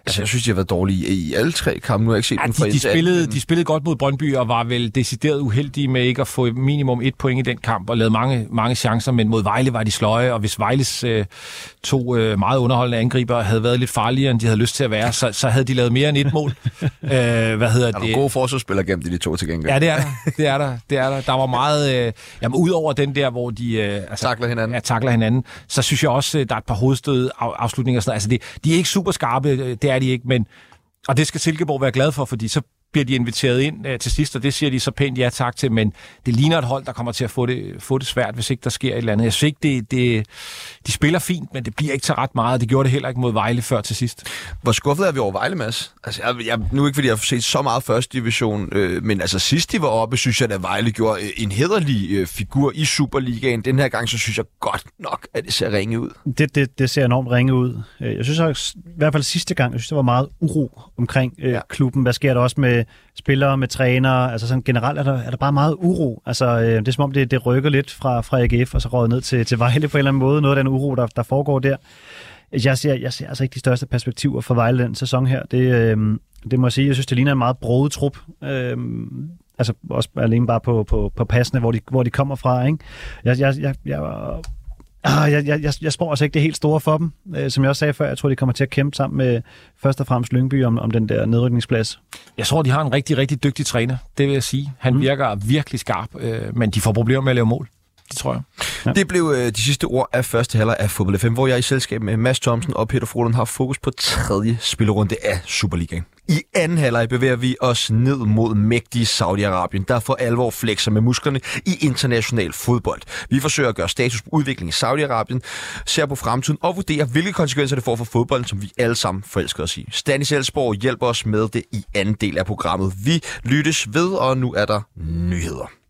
altså, jeg synes, de har været dårlige i alle tre kampe. Nu har jeg ikke set ja, dem fra de, de, spillede, de spillede godt mod Brøndby og var vel decideret uheldige med ikke at få minimum et point i den kamp og lavede mange, mange chancer, men mod Vejle var de sløje, og hvis Vejles øh, to øh, meget underholdende angriber havde været lidt farligere, end de havde lyst til at være, så, så havde de lavet mere end et mål. øh, hvad hedder er det? gode forsvarsspillere gennem de to til gengæld. Ja, det er der. Det er der. Det er der. der var meget... Øh, jamen, udover den der, hvor de... Øh, altså, takler hinanden. Ja, takler hinanden, så synes jeg også, øh, der er et par hovedstød afslutninger og sådan noget. Altså, det, de er ikke super skarpe, øh, det er de ikke, men og det skal Silkeborg være glad for, fordi så bliver de inviteret ind øh, til sidst, og det siger de så pænt ja tak til, men det ligner et hold, der kommer til at få det, få det svært, hvis ikke der sker et eller andet. Jeg synes ikke, det, det, de spiller fint, men det bliver ikke til ret meget. Det gjorde det heller ikke mod Vejle før til sidst. Hvor skuffet er vi over Vejle, Mads? Altså, jeg, jeg, nu ikke, fordi jeg har set så meget første division, øh, men altså sidst de var oppe, synes jeg, at Vejle gjorde øh, en hederlig øh, figur i Superligaen. Den her gang, så synes jeg godt nok, at det ser ringe ud. Det, det, det ser enormt ringe ud. Øh, jeg synes også, i hvert fald sidste gang, jeg synes, der var meget uro omkring øh, ja. klubben. Hvad sker der også med spillere, med trænere, altså sådan generelt er der, er der bare meget uro. Altså øh, det er som om, det, det rykker lidt fra, fra AGF, og så råder ned til, til Vejle på en eller anden måde, noget af den uro, der, der foregår der. Jeg ser, jeg ser altså ikke de største perspektiver for Vejle den sæson her. Det, øh, det må jeg sige, jeg synes, det ligner en meget broet trup. Øh, altså også alene bare på, på, på passene, hvor de, hvor de kommer fra. Ikke? Jeg, jeg, jeg, jeg Ah, jeg, jeg, jeg, spår altså ikke det helt store for dem. Øh, som jeg også sagde før, jeg tror, de kommer til at kæmpe sammen med først og fremmest Lyngby om, om den der nedrykningsplads. Jeg tror, de har en rigtig, rigtig dygtig træner, det vil jeg sige. Han mm. virker virkelig skarp, øh, men de får problemer med at lave mål. Det tror jeg. Ja. Det blev øh, de sidste ord af første halvleg af Fodbold FM, hvor jeg i selskab med Mads Thomsen og Peter Frohlund har fokus på tredje spillerunde af Superligaen. I anden halvleg bevæger vi os ned mod mægtige Saudi-Arabien, der for alvor flexer med musklerne i international fodbold. Vi forsøger at gøre status på udviklingen i Saudi-Arabien, ser på fremtiden og vurderer, hvilke konsekvenser det får for fodbolden, som vi alle sammen forelsker os i. Stanis Elsborg hjælper os med det i anden del af programmet. Vi lyttes ved, og nu er der nyheder.